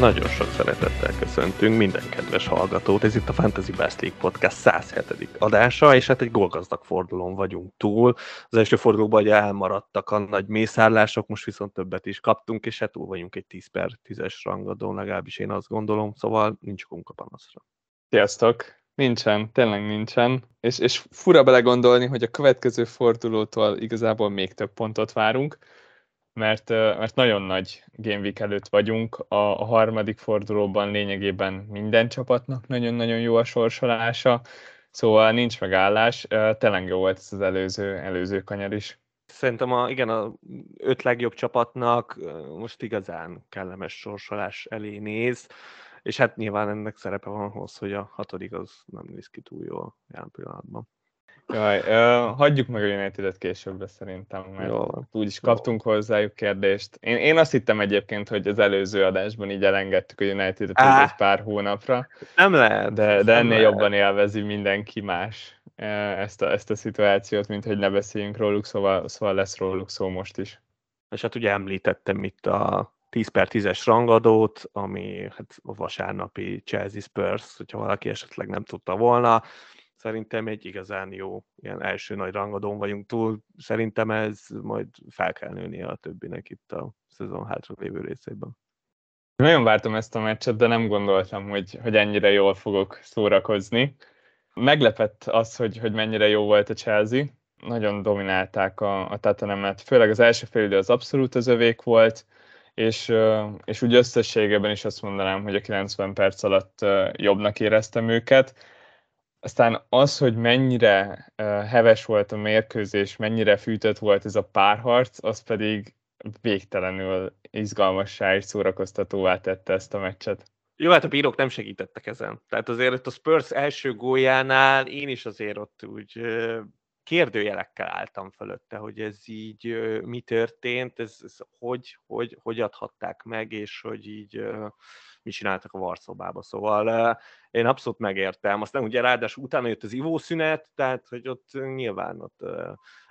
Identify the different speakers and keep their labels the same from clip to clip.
Speaker 1: Nagyon sok szeretettel köszöntünk minden kedves hallgatót. Ez itt a Fantasy Best League Podcast 107. adása, és hát egy gólgazdag fordulón vagyunk túl. Az első fordulóban ugye elmaradtak a nagy mészárlások, most viszont többet is kaptunk, és hát túl vagyunk egy 10 per 10-es rangadón, legalábbis én azt gondolom, szóval nincs okunk a panaszra.
Speaker 2: Sziasztok! Nincsen, tényleg nincsen. És, és fura belegondolni, hogy a következő fordulótól igazából még több pontot várunk mert, mert nagyon nagy Game Week előtt vagyunk. A, a harmadik fordulóban lényegében minden csapatnak nagyon-nagyon jó a sorsolása, szóval nincs megállás. Jó volt ez az előző, előző kanyar is.
Speaker 1: Szerintem a, igen, a öt legjobb csapatnak most igazán kellemes sorsolás elé néz, és hát nyilván ennek szerepe van ahhoz, hogy a hatodik az nem néz ki túl jól jelen pillanatban.
Speaker 2: Jaj, uh, hagyjuk meg a United-et későbbre szerintem, mert úgyis kaptunk Jó. hozzájuk kérdést. Én, én azt hittem egyébként, hogy az előző adásban így elengedtük a United-et Á, egy pár hónapra.
Speaker 1: Nem lehet.
Speaker 2: De, de ennél lehet. jobban élvezi mindenki más ezt a, ezt a szituációt, mint hogy ne beszéljünk róluk, szóval, szóval lesz róluk szó most is.
Speaker 1: És hát ugye említettem itt a 10 per 10-es rangadót, ami hát a vasárnapi Chelsea Spurs, hogyha valaki esetleg nem tudta volna, szerintem egy igazán jó ilyen első nagy rangadón vagyunk túl. Szerintem ez majd fel kell nőnie a többinek itt a szezon hátra lévő részében.
Speaker 2: Nagyon vártam ezt a meccset, de nem gondoltam, hogy, hogy ennyire jól fogok szórakozni. Meglepett az, hogy, hogy mennyire jó volt a Chelsea. Nagyon dominálták a, a Tatanemet, főleg az első fél idő az abszolút az övék volt, és, és úgy összességében is azt mondanám, hogy a 90 perc alatt jobbnak éreztem őket aztán az, hogy mennyire heves volt a mérkőzés, mennyire fűtött volt ez a párharc, az pedig végtelenül izgalmassá és szórakoztatóvá tette ezt a meccset.
Speaker 1: Jó, hát a bírók nem segítettek ezen. Tehát azért ott a Spurs első góljánál én is azért ott úgy kérdőjelekkel álltam fölötte, hogy ez így mi történt, ez, ez hogy, hogy, hogy adhatták meg, és hogy így mit csináltak a varszobába. Szóval én abszolút megértem. Aztán ugye ráadásul utána jött az ivószünet, tehát hogy ott nyilván ott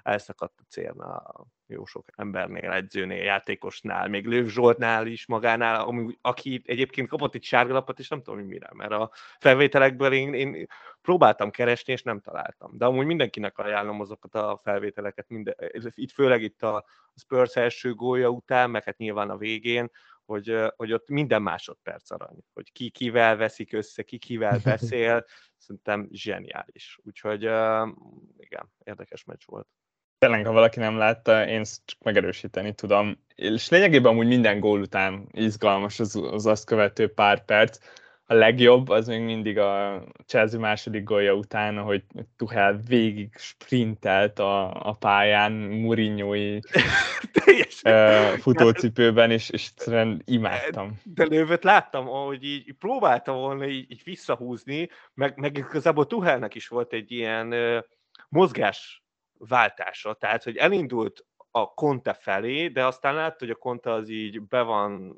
Speaker 1: elszakadt a célna a jó sok embernél, edzőnél, játékosnál, még Lőv Zsoltnál is magánál, ami, aki egyébként kapott egy sárgalapot, és nem tudom, hogy mire, mert a felvételekből én, én próbáltam keresni, és nem találtam. De amúgy mindenkinek ajánlom azokat a felvételeket, minden, itt főleg itt a Spurs első gólja után, meg hát nyilván a végén, hogy, hogy ott minden másodperc arany, hogy ki kivel veszik össze, ki kivel beszél, szerintem zseniális. Úgyhogy igen, érdekes meccs volt.
Speaker 2: Tényleg, ha valaki nem látta, én csak megerősíteni tudom. És lényegében amúgy minden gól után izgalmas az, az azt követő pár perc a legjobb az még mindig a Chelsea második gólja után, hogy Tuchel végig sprintelt a, a pályán Mourinho-i futócipőben, és, és egyszerűen imádtam.
Speaker 1: De lővöt láttam, ahogy így próbálta volna így, így visszahúzni, meg, meg igazából Tuchelnek is volt egy ilyen uh, mozgás váltása, tehát hogy elindult a Conte felé, de aztán látta, hogy a Conte az így be van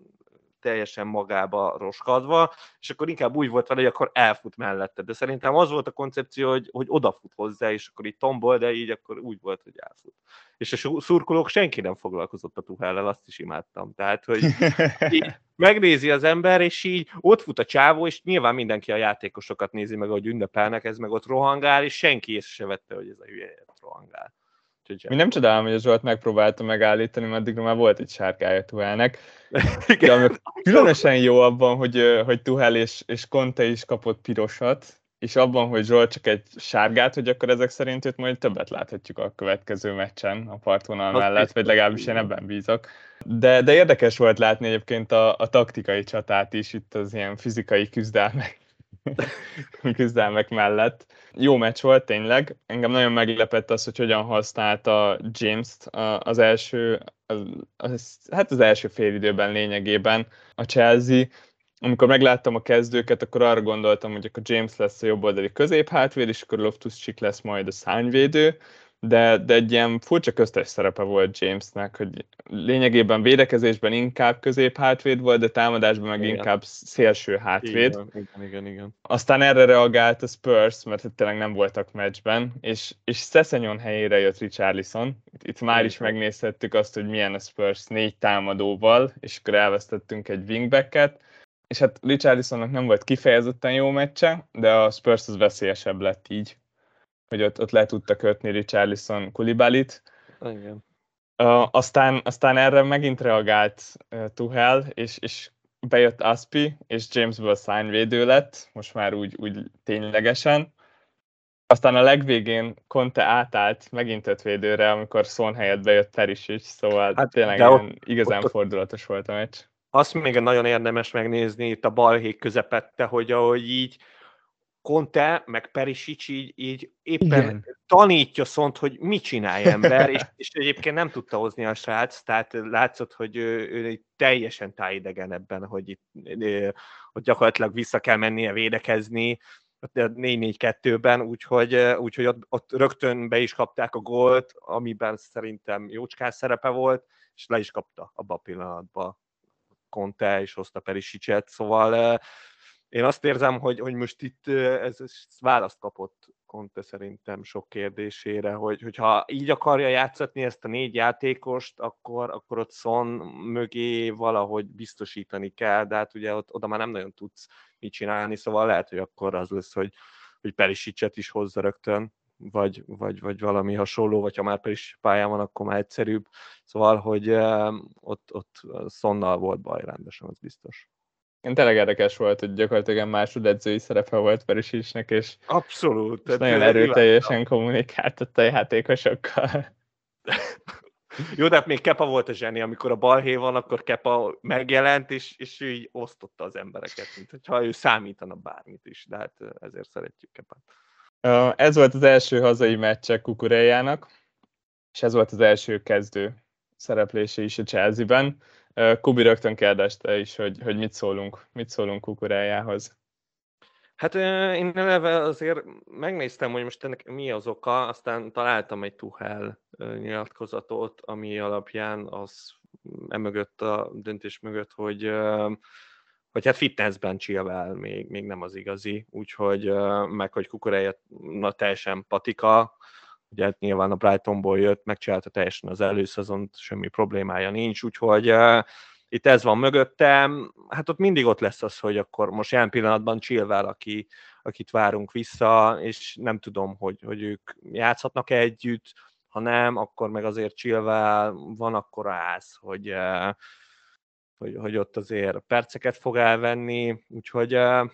Speaker 1: teljesen magába roskadva, és akkor inkább úgy volt vele, hogy akkor elfut mellette. De szerintem az volt a koncepció, hogy, hogy odafut hozzá, és akkor így tombol, de így akkor úgy volt, hogy elfut. És a szurkolók senki nem foglalkozott a Tuhellel, azt is imádtam. Tehát, hogy így megnézi az ember, és így ott fut a csávó, és nyilván mindenki a játékosokat nézi meg, ahogy ünnepelnek, ez meg ott rohangál, és senki észre se vette, hogy ez a hülye rohangál.
Speaker 2: Mi nem csodálom, hogy a Zsolt megpróbálta megállítani, mert addigra már volt egy sárkája Tuhelnek. Különösen jó abban, hogy, hogy Tuhel és, és Conte is kapott pirosat, és abban, hogy Zsolt csak egy sárgát, hogy akkor ezek szerint őt majd többet láthatjuk a következő meccsen a partvonal mellett, vagy legalábbis én ebben bízok. De, de érdekes volt látni egyébként a, a taktikai csatát is, itt az ilyen fizikai küzdelmek küzdelmek mellett. Jó meccs volt tényleg. Engem nagyon meglepett az, hogy hogyan használta James-t az első, az, az, hát az első fél időben lényegében a Chelsea. Amikor megláttam a kezdőket, akkor arra gondoltam, hogy akkor James lesz a jobboldali középhátvéd, és akkor Loftus-Cheek lesz majd a szányvédő de, de egy ilyen furcsa köztes szerepe volt Jamesnek, hogy lényegében védekezésben inkább közép-hátvéd volt, de támadásban meg igen. inkább szélső hátvéd.
Speaker 1: Igen, igen, igen, igen.
Speaker 2: Aztán erre reagált a Spurs, mert tényleg nem voltak meccsben, és, és Szeszenyon helyére jött Richarlison. Itt, itt már is megnézhettük azt, hogy milyen a Spurs négy támadóval, és akkor elvesztettünk egy wingbacket, és hát Richarlisonnak nem volt kifejezetten jó meccse, de a Spurs az veszélyesebb lett így, hogy ott, ott le tudta kötni Richarlison Kulibalit.
Speaker 1: Igen.
Speaker 2: Uh, aztán, aztán erre megint reagált uh, Tuhel, és, és bejött Aspi, és Jamesből szányvédő lett, most már úgy, úgy ténylegesen. Aztán a legvégén Conte átállt megint öt védőre, amikor Son helyett bejött Perisic, szóval hát, tényleg ott, igazán ott, fordulatos volt a meccs.
Speaker 1: Azt még nagyon érdemes megnézni itt a balhék közepette, hogy ahogy így Conte, meg Perisic így, így éppen Igen. tanítja Szont, hogy mit csinálj ember, és, és egyébként nem tudta hozni a srác, tehát látszott, hogy ő, ő teljesen tájidegen ebben, hogy itt hogy gyakorlatilag vissza kell mennie védekezni, 4-4-2-ben, úgyhogy, úgyhogy ott, ott rögtön be is kapták a gólt, amiben szerintem jócskás szerepe volt, és le is kapta abban a pillanatban Conte, és hozta Perisicet, szóval én azt érzem, hogy, hogy most itt ez, ez választ kapott Conte szerintem sok kérdésére, hogy, hogyha így akarja játszatni ezt a négy játékost, akkor, akkor ott Son mögé valahogy biztosítani kell, de hát ugye ott, oda már nem nagyon tudsz mit csinálni, szóval lehet, hogy akkor az lesz, hogy, hogy Perisicset is hozza rögtön, vagy, vagy, vagy valami hasonló, vagy ha már Peris pályán van, akkor már egyszerűbb. Szóval, hogy ott, ott Sonnal volt baj rendesen, az biztos.
Speaker 2: Én tényleg érdekes volt, hogy gyakorlatilag másodedzői szerepe volt Perisicnek, és,
Speaker 1: Abszolút,
Speaker 2: és nagyon erőteljesen kommunikált a játékosokkal.
Speaker 1: Jó, de hát még Kepa volt a zseni, amikor a balhé van, akkor Kepa megjelent, és, és ő így osztotta az embereket, mint hogyha ő számítana bármit is, de hát ezért szeretjük Kepát.
Speaker 2: Ez volt az első hazai meccse Kukurejának, és ez volt az első kezdő szereplése is a Chelsea-ben. Kubi rögtön kérdezte is, hogy, hogy mit szólunk, mit szólunk Kukurejához.
Speaker 1: Hát én eleve azért megnéztem, hogy most ennek mi az oka, aztán találtam egy Tuhel nyilatkozatot, ami alapján az emögött a döntés mögött, hogy hogy hát fitnessben Chilwell még, még nem az igazi, úgyhogy meg hogy Kukureja na, teljesen patika, ugye hát nyilván a Brightonból jött, megcsinálta teljesen az előszezont, semmi problémája nincs, úgyhogy uh, itt ez van mögöttem, hát ott mindig ott lesz az, hogy akkor most jelen pillanatban Chilwell, aki, akit várunk vissza, és nem tudom, hogy, hogy ők játszhatnak-e együtt, ha nem, akkor meg azért Chilwell van akkor ász, hogy, uh, hogy, hogy ott azért perceket fog elvenni, úgyhogy uh,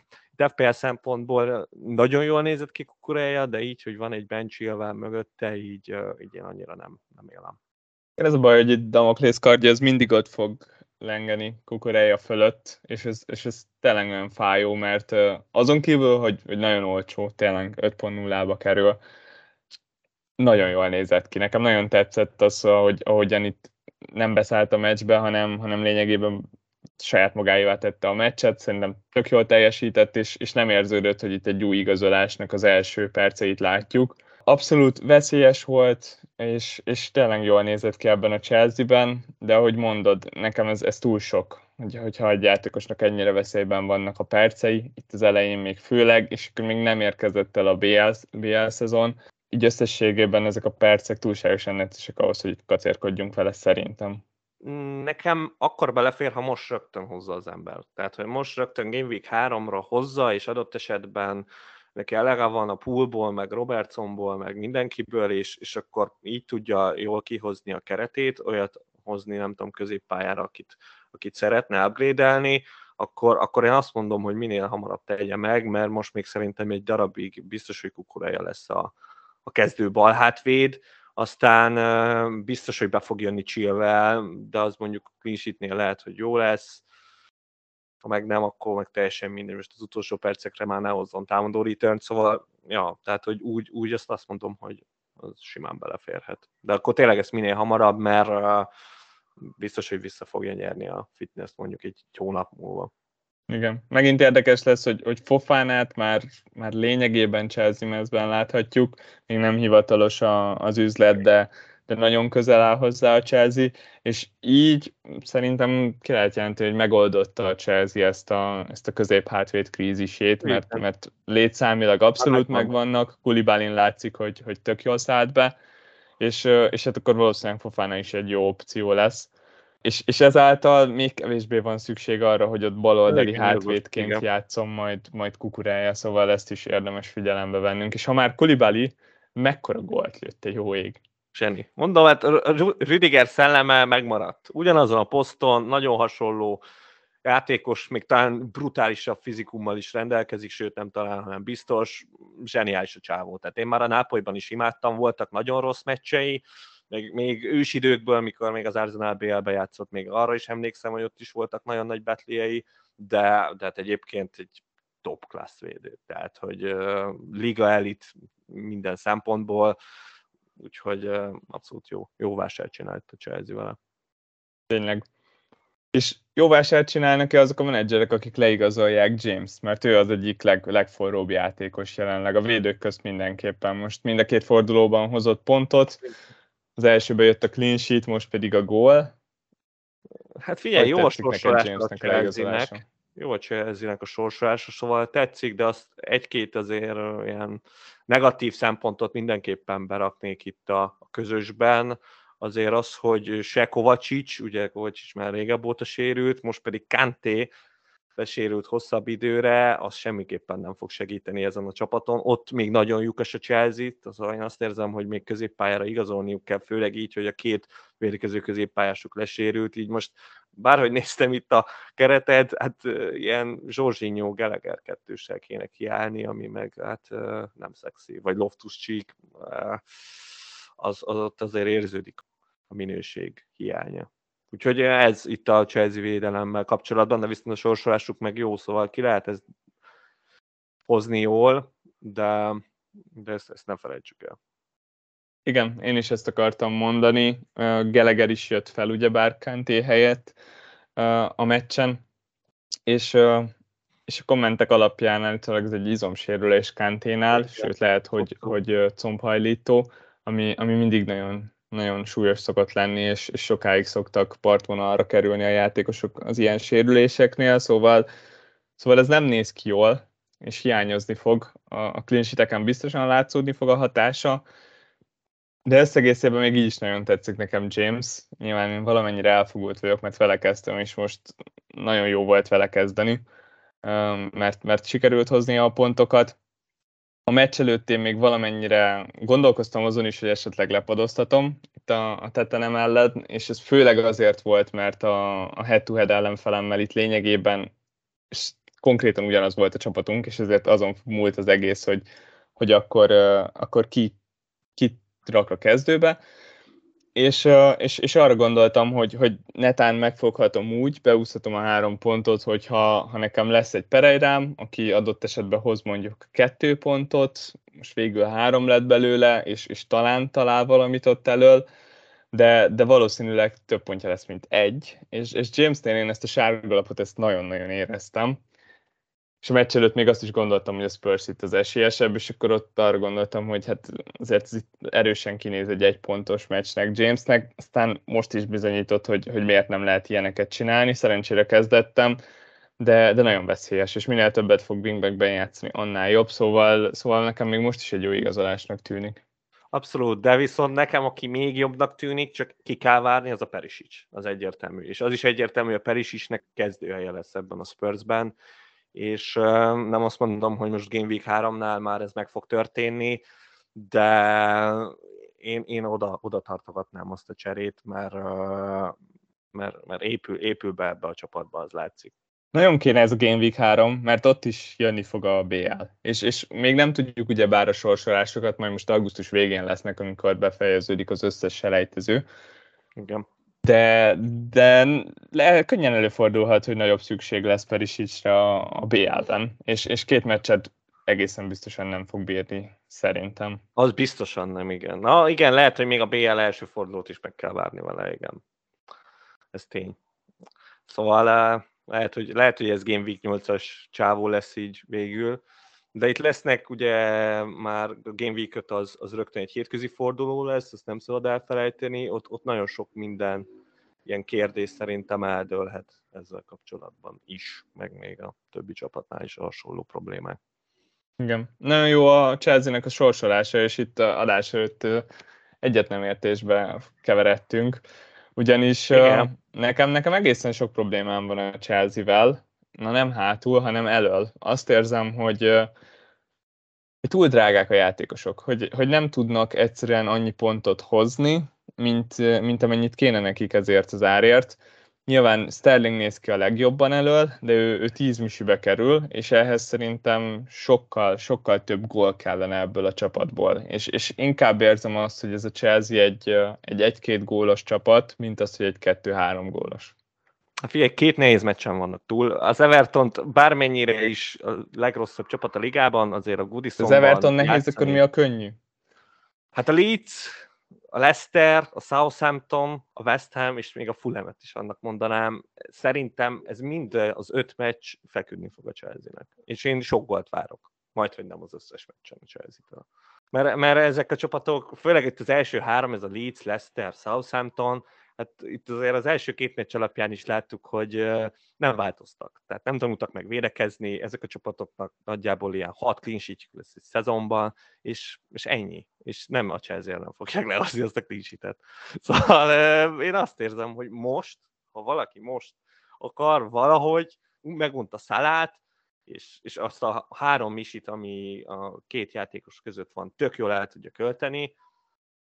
Speaker 1: FPL szempontból nagyon jól nézett ki Kukureja, de így, hogy van egy bench mögötte, így, így én annyira nem, nem élem.
Speaker 2: Ez a baj, hogy itt Damoklész kardja, ez mindig ott fog lengeni Kukureja fölött, és ez, és ez tényleg nagyon fájó, mert azon kívül, hogy, hogy nagyon olcsó, tényleg 5.0-ba kerül, nagyon jól nézett ki. Nekem nagyon tetszett az, hogy ahogyan itt nem beszállt a meccsbe, hanem, hanem lényegében saját magáévá tette a meccset, szerintem tök jól teljesített, és, és nem érződött, hogy itt egy új igazolásnak az első perceit látjuk. Abszolút veszélyes volt, és, és tényleg jól nézett ki ebben a Chelsea-ben, de ahogy mondod, nekem ez, ez túl sok, hogy, hogyha egy játékosnak ennyire veszélyben vannak a percei, itt az elején még főleg, és akkor még nem érkezett el a BL, BL szezon, így összességében ezek a percek túlságosan neccesek ahhoz, hogy kacérkodjunk vele szerintem.
Speaker 1: Nekem akkor belefér, ha most rögtön hozza az ember. Tehát, hogy most rögtön Game Week 3-ra hozza, és adott esetben neki elege van a poolból, meg Robertsonból, meg mindenkiből, és, és akkor így tudja jól kihozni a keretét, olyat hozni, nem tudom, középpályára, akit, akit szeretne upgrade akkor, akkor én azt mondom, hogy minél hamarabb tegye meg, mert most még szerintem egy darabig biztos, hogy kukurája lesz a, a kezdő balhátvéd, aztán biztos, hogy be fog jönni Chilwell, de az mondjuk clean lehet, hogy jó lesz, ha meg nem, akkor meg teljesen minden, most az utolsó percekre már ne hozzon támadó return, szóval, ja, tehát, hogy úgy, úgy azt azt mondom, hogy az simán beleférhet. De akkor tényleg ezt minél hamarabb, mert biztos, hogy vissza fogja nyerni a fitness mondjuk egy hónap múlva.
Speaker 2: Igen. Megint érdekes lesz, hogy, hogy Fofánát már, már lényegében Chelsea mezben láthatjuk, még nem hivatalos a, az üzlet, de, de nagyon közel áll hozzá a Chelsea, és így szerintem ki lehet jelenteni, hogy megoldotta a Chelsea ezt a, ezt a közép-hátvéd krízisét, mert, mert létszámilag abszolút megvannak, Kulibálin látszik, hogy, hogy tök jól szállt be, és, és hát akkor valószínűleg Fofána is egy jó opció lesz és, és ezáltal még kevésbé van szükség arra, hogy ott baloldali hátvédként játszom majd, majd kukurája, szóval ezt is érdemes figyelembe vennünk. És ha már Kulibali, mekkora gólt lőtt egy jó ég.
Speaker 1: Zseni. Mondom, hát Rüdiger szelleme megmaradt. Ugyanazon a poszton, nagyon hasonló játékos, még talán brutálisabb fizikummal is rendelkezik, sőt nem talán, hanem biztos, zseniális a csávó. Tehát én már a Nápolyban is imádtam, voltak nagyon rossz meccsei, még, még ősidőkből, mikor még az Arsenal BL-be játszott, még arra is emlékszem, hogy ott is voltak nagyon nagy betliei, de, de hát egyébként egy top class védő, tehát hogy uh, liga elit minden szempontból, úgyhogy uh, abszolút jó, jó vásárt csinált a Chelsea vele.
Speaker 2: Tényleg. És jó vásárt csinálnak-e azok a menedzserek, akik leigazolják James, mert ő az egyik leg, legforróbb játékos jelenleg, a védők közt mindenképpen. Most mind a két fordulóban hozott pontot, az elsőben jött a clean sheet, most pedig a gól.
Speaker 1: Hát figyelj, jó a sorsolásnak a Jó a chelsea a sorsolása, szóval tetszik, de azt egy-két azért ilyen negatív szempontot mindenképpen beraknék itt a, a közösben. Azért az, hogy se Kovacsics, ugye Kovacsics már régebb óta sérült, most pedig Kanté lesérült hosszabb időre, az semmiképpen nem fog segíteni ezen a csapaton. Ott még nagyon lyukas a chelsea az én azt érzem, hogy még középpályára igazolniuk kell, főleg így, hogy a két védekező középpályásuk lesérült, így most bárhogy néztem itt a keretet, hát ilyen Zsorzsinyó Geleger kettőssel kéne kiállni, ami meg hát nem szexi, vagy Loftus Cheek, az, az ott azért érződik a minőség hiánya. Úgyhogy ez itt a Chelsea védelemmel kapcsolatban, de viszont a sorsolásuk meg jó, szóval ki lehet ezt hozni jól, de, de ezt, ezt ne felejtsük el.
Speaker 2: Igen, én is ezt akartam mondani. Geleger is jött fel, ugyebár Kanté helyett a meccsen, és, és a kommentek alapján állítólag ez egy izomsérülés Kanténál, sőt lehet, hogy, hogy combhajlító, ami, ami mindig nagyon nagyon súlyos szokott lenni, és, és sokáig szoktak partvonalra kerülni a játékosok az ilyen sérüléseknél, szóval, szóval ez nem néz ki jól, és hiányozni fog. A, a biztosan látszódni fog a hatása, de összegészében még így is nagyon tetszik nekem James. Nyilván én valamennyire elfogult vagyok, mert vele kezdtem, és most nagyon jó volt vele kezdeni, mert, mert sikerült hozni a pontokat a meccs előtt én még valamennyire gondolkoztam azon is, hogy esetleg lepadoztatom itt a, a tetenem ellen, és ez főleg azért volt, mert a, a head-to-head ellenfelemmel itt lényegében és konkrétan ugyanaz volt a csapatunk, és ezért azon múlt az egész, hogy, hogy akkor, akkor ki, ki rak a kezdőbe, és, és, és arra gondoltam, hogy, hogy netán megfoghatom úgy, beúszhatom a három pontot, hogyha ha nekem lesz egy Pereirám, aki adott esetben hoz mondjuk kettő pontot, most végül három lett belőle, és, és talán talál valamit ott elől, de, de valószínűleg több pontja lesz, mint egy, és, és James-nél én ezt a sárgalapot ezt nagyon-nagyon éreztem, és a meccs előtt még azt is gondoltam, hogy a Spurs itt az esélyesebb, és akkor ott arra gondoltam, hogy hát azért ez itt erősen kinéz egy egypontos meccsnek Jamesnek, aztán most is bizonyított, hogy, hogy miért nem lehet ilyeneket csinálni, szerencsére kezdettem, de, de nagyon veszélyes, és minél többet fog wingbackben játszani, annál jobb, szóval, szóval nekem még most is egy jó igazolásnak tűnik.
Speaker 1: Abszolút, de viszont nekem, aki még jobbnak tűnik, csak ki kell várni, az a Perisic, az egyértelmű. És az is egyértelmű, hogy a Perisicnek kezdőhelye lesz ebben a Spursben, és nem azt mondom, hogy most Game Week 3-nál már ez meg fog történni, de én, én oda, oda tartogatnám azt a cserét, mert, mert, mert épül, épül be ebbe a csapatba, az látszik.
Speaker 2: Nagyon kéne ez a Game Week 3, mert ott is jönni fog a BL. És, és még nem tudjuk ugye bár a sorsolásokat, majd most augusztus végén lesznek, amikor befejeződik az összes selejtező.
Speaker 1: Igen
Speaker 2: de, de le, könnyen előfordulhat, hogy nagyobb szükség lesz Perisicre a, a BL-ben, és, és két meccset egészen biztosan nem fog bírni, szerintem.
Speaker 1: Az biztosan nem, igen. Na igen, lehet, hogy még a BL első fordulót is meg kell várni vele, igen. Ez tény. Szóval eh, lehet, hogy, lehet, hogy ez Game Week 8-as csávó lesz így végül, de itt lesznek ugye már a Game week az, az rögtön egy hétközi forduló lesz, ezt nem szabad elfelejteni, ott, ott nagyon sok minden ilyen kérdés szerintem eldőlhet ezzel kapcsolatban is, meg még a többi csapatnál is hasonló problémák.
Speaker 2: Igen. Nagyon jó a chelsea a sorsolása, és itt a adás előtt egyet nem értésbe keveredtünk, Ugyanis Igen. nekem, nekem egészen sok problémám van a Chelsea-vel, na nem hátul, hanem elől. Azt érzem, hogy, hogy túl drágák a játékosok, hogy, hogy nem tudnak egyszerűen annyi pontot hozni, mint, mint amennyit kéne nekik ezért az árért. Nyilván Sterling néz ki a legjobban elől, de ő, ő 10 misibe kerül, és ehhez szerintem sokkal, sokkal több gól kellene ebből a csapatból. És, és inkább érzem azt, hogy ez a Chelsea egy, egy egy-két gólos csapat, mint az, hogy egy kettő-három gólos.
Speaker 1: Hát figyelj, két nehéz meccsen vannak túl. Az everton bármennyire is a legrosszabb csapat a ligában, azért a Goodisonban...
Speaker 2: Az Everton nehéz, játszani. akkor mi a könnyű?
Speaker 1: Hát a Leeds, a Leicester, a Southampton, a West Ham, és még a Fulhamet is annak mondanám. Szerintem ez mind az öt meccs feküdni fog a Chelsea-nek. És én sok gólt várok. Majd, hogy nem az összes meccsen a Chelsea-től. Mert, mert ezek a csapatok, főleg itt az első három, ez a Leeds, Leicester, Southampton, hát itt azért az első két meccs alapján is láttuk, hogy nem változtak. Tehát nem tanultak meg védekezni, ezek a csapatoknak nagyjából ilyen hat clean lesz egy szezonban, és, és ennyi. És nem a Chelsea nem fogják lehozni azt a clean sheet-et. Szóval én azt érzem, hogy most, ha valaki most akar valahogy megmondta Szalát, és, és azt a három misit, ami a két játékos között van, tök jól el tudja költeni,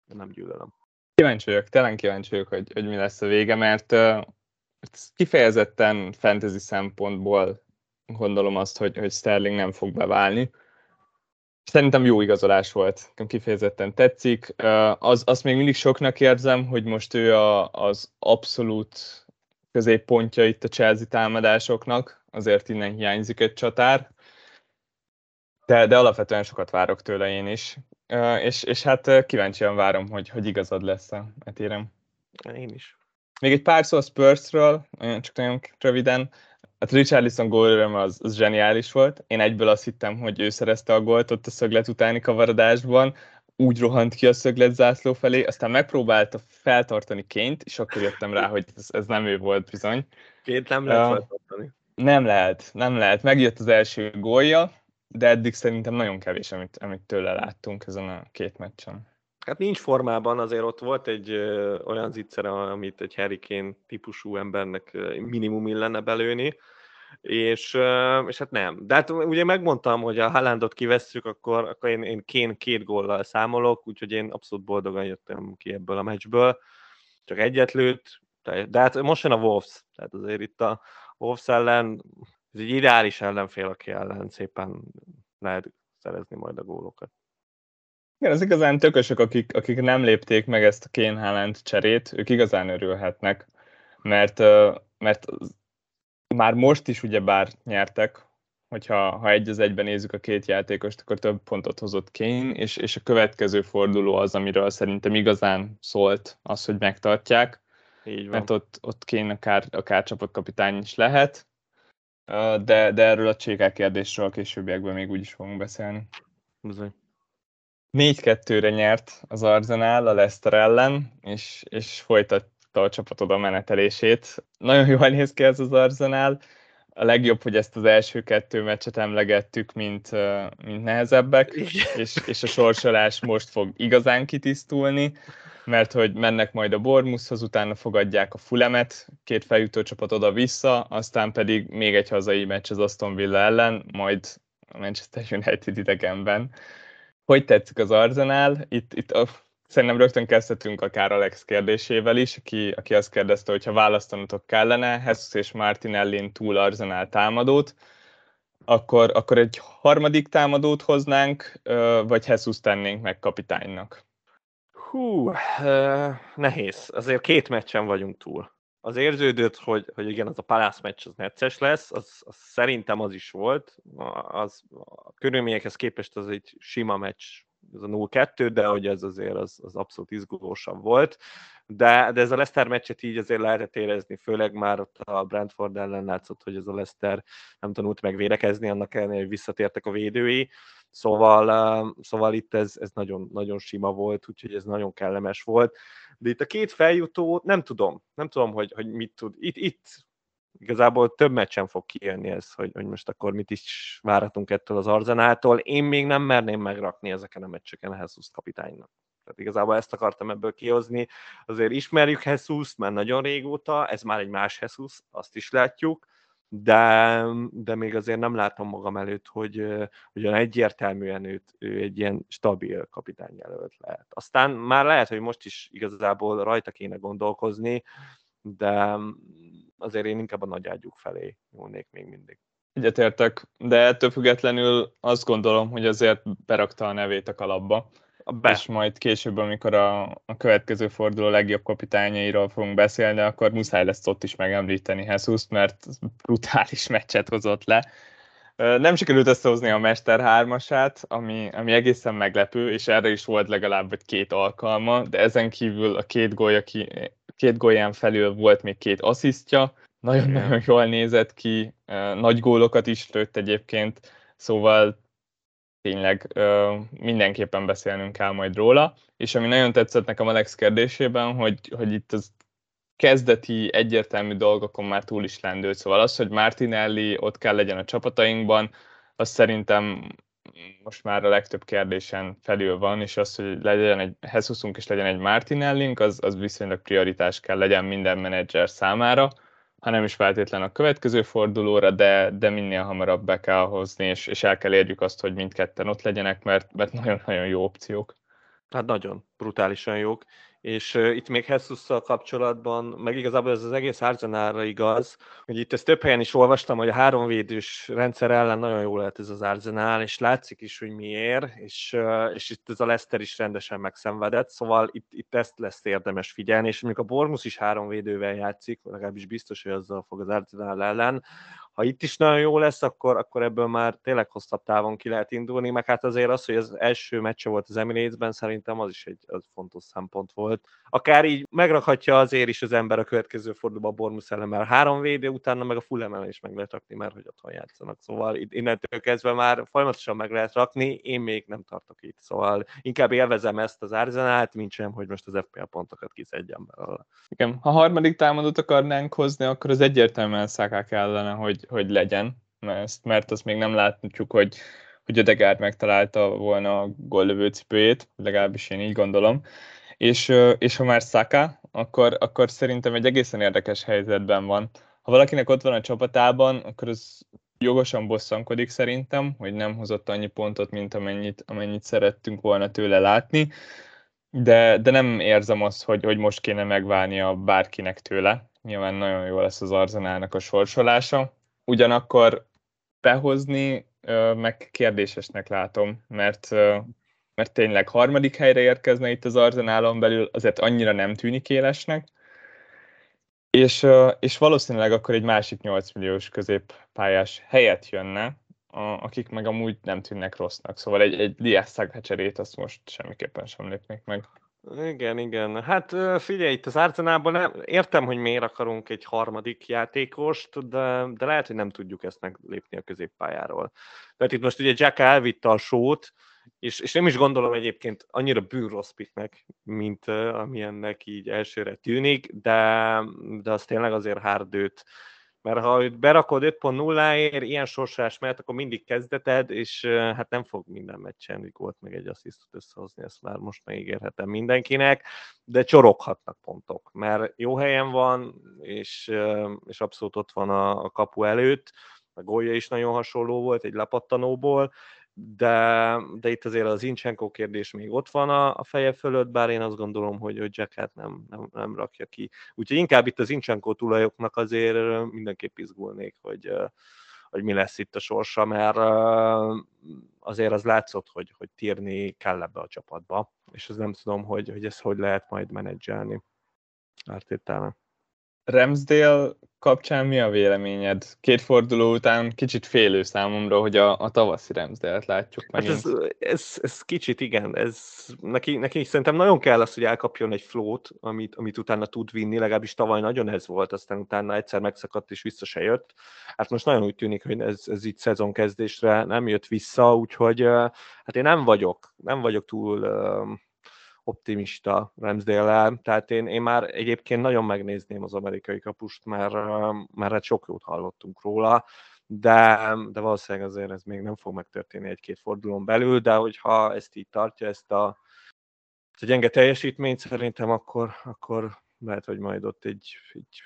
Speaker 1: nem gyűlölöm.
Speaker 2: Kíváncsi vagyok, tényleg kíváncsi vagyok, hogy, hogy mi lesz a vége, mert uh, kifejezetten fantasy szempontból gondolom azt, hogy, hogy Sterling nem fog beválni. Szerintem jó igazolás volt, kifejezetten tetszik. Uh, az, azt még mindig soknak érzem, hogy most ő a, az abszolút középpontja itt a Chelsea támadásoknak, azért innen hiányzik egy csatár. De, de alapvetően sokat várok tőle én is és, és hát kíváncsian várom, hogy, hogy igazad lesz a etérem.
Speaker 1: Én is.
Speaker 2: Még egy pár szó a Spursről, csak nagyon röviden. Hát Richarlison gólöröm az, az zseniális volt. Én egyből azt hittem, hogy ő szerezte a gólt ott a szöglet utáni kavaradásban. Úgy rohant ki a szöglet zászló felé, aztán megpróbálta feltartani ként, és akkor jöttem rá, hogy ez, ez nem ő volt bizony.
Speaker 1: Ként nem lehet uh, feltartani.
Speaker 2: Nem lehet, nem lehet. Megjött az első gólja, de eddig szerintem nagyon kevés, amit, amit tőle láttunk ezen a két meccsen.
Speaker 1: Hát nincs formában, azért ott volt egy ö, olyan zicsere, amit egy Harry típusú embernek minimum illene belőni, és, ö, és hát nem. De hát ugye megmondtam, hogy a Haalandot kivesszük, akkor, akkor én, én Kane két góllal számolok, úgyhogy én abszolút boldogan jöttem ki ebből a meccsből. Csak egyet lőtt, de hát most jön a Wolves, tehát azért itt a Wolves ellen ez egy ideális ellenfél, aki ellen szépen lehet szerezni majd a gólokat.
Speaker 2: Igen, az igazán tökösök, akik, akik nem lépték meg ezt a Kane Haaland cserét, ők igazán örülhetnek, mert, mert már most is ugyebár nyertek, hogyha ha egy az egyben nézzük a két játékost, akkor több pontot hozott Kane, és, és a következő forduló az, amiről szerintem igazán szólt az, hogy megtartják. Így van. Mert ott, ott Kane akár, akár csapatkapitány is lehet, de, de erről a csékák kérdésről a későbbiekben még úgyis fogunk beszélni.
Speaker 1: Bizony.
Speaker 2: 4-2-re nyert az Arsenal a Leicester ellen, és, és folytatta a csapatod a menetelését. Nagyon jól néz ki ez az Arsenal. A legjobb, hogy ezt az első kettő meccset emlegettük, mint, mint nehezebbek, és, és a sorsolás most fog igazán kitisztulni mert hogy mennek majd a Bormushoz, utána fogadják a Fulemet, két feljutó csapat oda-vissza, aztán pedig még egy hazai meccs az Aston Villa ellen, majd a Manchester United idegenben. Hogy tetszik az Arsenal? Itt, itt a, szerintem rögtön kezdhetünk akár Alex kérdésével is, aki, aki azt kérdezte, hogy ha választanotok kellene, Jesus és Martinellin túl Arsenal támadót, akkor, akkor egy harmadik támadót hoznánk, vagy Jesus tennénk meg kapitánynak?
Speaker 1: Hú, nehéz. Azért két meccsen vagyunk túl. Az érződött, hogy, hogy igen, az a Palace meccs az necces lesz, az, az szerintem az is volt. Az, a körülményekhez képest az egy sima meccs, ez a 0-2, de hogy ez azért az, az abszolút izgulósabb volt. De, de ez a Leicester meccset így azért lehetett érezni, főleg már ott a Brentford ellen látszott, hogy ez a Leicester nem tanult megvédekezni, annak ellenére, hogy visszatértek a védői Szóval, szóval itt ez, ez nagyon, nagyon sima volt, úgyhogy ez nagyon kellemes volt. De itt a két feljutó, nem tudom, nem tudom, hogy, hogy mit tud. Itt, itt igazából több meccsen fog kijönni ez, hogy, hogy most akkor mit is várhatunk ettől az Arzenától. Én még nem merném megrakni ezeken a meccseken a Jesus kapitánynak. Tehát igazából ezt akartam ebből kihozni. Azért ismerjük jesus mert nagyon régóta, ez már egy más Jesus, azt is látjuk, de, de még azért nem látom magam előtt, hogy, olyan egyértelműen őt, ő egy ilyen stabil kapitányjelölt lehet. Aztán már lehet, hogy most is igazából rajta kéne gondolkozni, de azért én inkább a nagyágyuk felé nyúlnék még mindig.
Speaker 2: Egyetértek, de ettől függetlenül azt gondolom, hogy azért berakta a nevét a kalapba. Be. És majd később, amikor a, a következő forduló legjobb kapitányairól fogunk beszélni, akkor muszáj lesz ott is megemlíteni jesus mert brutális meccset hozott le. Nem sikerült összehozni a Mester 3-asát, ami, ami egészen meglepő, és erre is volt legalább egy két alkalma, de ezen kívül a két, gólya ki, két gólján felül volt még két asszisztja, nagyon-nagyon jól nézett ki, nagy gólokat is lőtt egyébként, szóval tényleg mindenképpen beszélnünk kell majd róla, és ami nagyon tetszett nekem Alex kérdésében, hogy, hogy itt az kezdeti egyértelmű dolgokon már túl is lendült, szóval az, hogy Martinelli ott kell legyen a csapatainkban, az szerintem most már a legtöbb kérdésen felül van, és az, hogy legyen egy Hesusunk és legyen egy Martinellink, az, az viszonylag prioritás kell legyen minden menedzser számára, ha nem is feltétlen a következő fordulóra, de, de minél hamarabb be kell hozni, és, és el kell érjük azt, hogy mindketten ott legyenek, mert, mert nagyon-nagyon jó opciók.
Speaker 1: Hát nagyon brutálisan jók, és itt még Jesus-szal kapcsolatban, meg igazából ez az egész Arzenálra igaz, hogy itt ezt több helyen is olvastam, hogy a háromvédős rendszer ellen nagyon jó lehet ez az Arzenál, és látszik is, hogy miért, és, és itt ez a Leszter is rendesen megszenvedett, szóval itt, itt ezt lesz érdemes figyelni, és mondjuk a Bormus is háromvédővel játszik, legalábbis biztos, hogy azzal fog az Arzenál ellen, ha itt is nagyon jó lesz, akkor, akkor ebből már tényleg hosszabb távon ki lehet indulni, meg hát azért az, hogy az első meccse volt az Emirates-ben, szerintem az is egy az fontos szempont volt. Akár így megrakhatja azért is az ember a következő fordulóban a Bormus ellen, mert három védő utána meg a full is meg lehet rakni, mert hogy otthon játszanak. Szóval innentől kezdve már folyamatosan meg lehet rakni, én még nem tartok itt. Szóval inkább élvezem ezt az Arzenát, mint sem, hogy most az FPL pontokat kiszedjem belőle.
Speaker 2: Igen, ha harmadik támadót akarnánk hozni, akkor az egyértelműen Szaká kellene, hogy hogy legyen, mert, mert azt még nem látjuk, hogy, hogy Ödegárd megtalálta volna a góllövő cipőjét, legalábbis én így gondolom. És, és ha már Saka, akkor, akkor szerintem egy egészen érdekes helyzetben van. Ha valakinek ott van a csapatában, akkor az jogosan bosszankodik szerintem, hogy nem hozott annyi pontot, mint amennyit, amennyit szerettünk volna tőle látni, de, de nem érzem azt, hogy, hogy most kéne megválnia bárkinek tőle. Nyilván nagyon jó lesz az Arzenának a sorsolása, ugyanakkor behozni meg kérdésesnek látom, mert, mert tényleg harmadik helyre érkezne itt az Arzenálon belül, azért annyira nem tűnik élesnek, és, és valószínűleg akkor egy másik 8 milliós középpályás helyet jönne, akik meg amúgy nem tűnnek rossznak. Szóval egy, egy Liás cserét azt most semmiképpen sem lépnék meg.
Speaker 1: Igen, igen. Hát figyelj, itt az Arzenálban nem, értem, hogy miért akarunk egy harmadik játékost, de, de lehet, hogy nem tudjuk ezt meglépni a középpályáról. Tehát itt most ugye Jack elvitte a sót, és, és nem is gondolom egyébként annyira bűrrossz piknek, mint uh, amilyennek így elsőre tűnik, de, de az tényleg azért hárdőt mert ha őt berakod 5.0-ért, ilyen sorsás mellett, akkor mindig kezdeted, és hát nem fog minden meccsen volt meg egy asszisztot összehozni, ezt már most megígérhetem mindenkinek, de csoroghatnak pontok, mert jó helyen van, és, és abszolút ott van a, a kapu előtt, a gólja is nagyon hasonló volt, egy lepattanóból, de, de itt azért az Incsenko kérdés még ott van a, a feje fölött, bár én azt gondolom, hogy, hogy Jacket nem, nem, nem rakja ki. Úgyhogy inkább itt az Incsenko tulajoknak azért mindenképp izgulnék, hogy, hogy mi lesz itt a sorsa, mert azért az látszott, hogy, hogy tírni kell ebbe a csapatba, és ez nem tudom, hogy, hogy ezt hogy lehet majd menedzselni. Ártétálnak.
Speaker 2: Ramsdale kapcsán mi a véleményed? Két forduló után kicsit félő számomra, hogy a, a tavaszi Ramsdale-t látjuk
Speaker 1: megint. Hát ez, ez, ez, kicsit igen, ez, neki, neki szerintem nagyon kell az, hogy elkapjon egy flót, amit, amit utána tud vinni, legalábbis tavaly nagyon ez volt, aztán utána egyszer megszakadt és vissza se jött. Hát most nagyon úgy tűnik, hogy ez, ez itt szezonkezdésre nem jött vissza, úgyhogy hát én nem vagyok, nem vagyok túl optimista Ramsdale-el, tehát én, én már egyébként nagyon megnézném az amerikai kapust, mert, mert hát sok jót hallottunk róla, de, de valószínűleg azért ez még nem fog megtörténni egy-két fordulón belül, de hogyha ezt így tartja, ezt a a gyenge teljesítményt szerintem akkor, akkor lehet, hogy majd ott egy, egy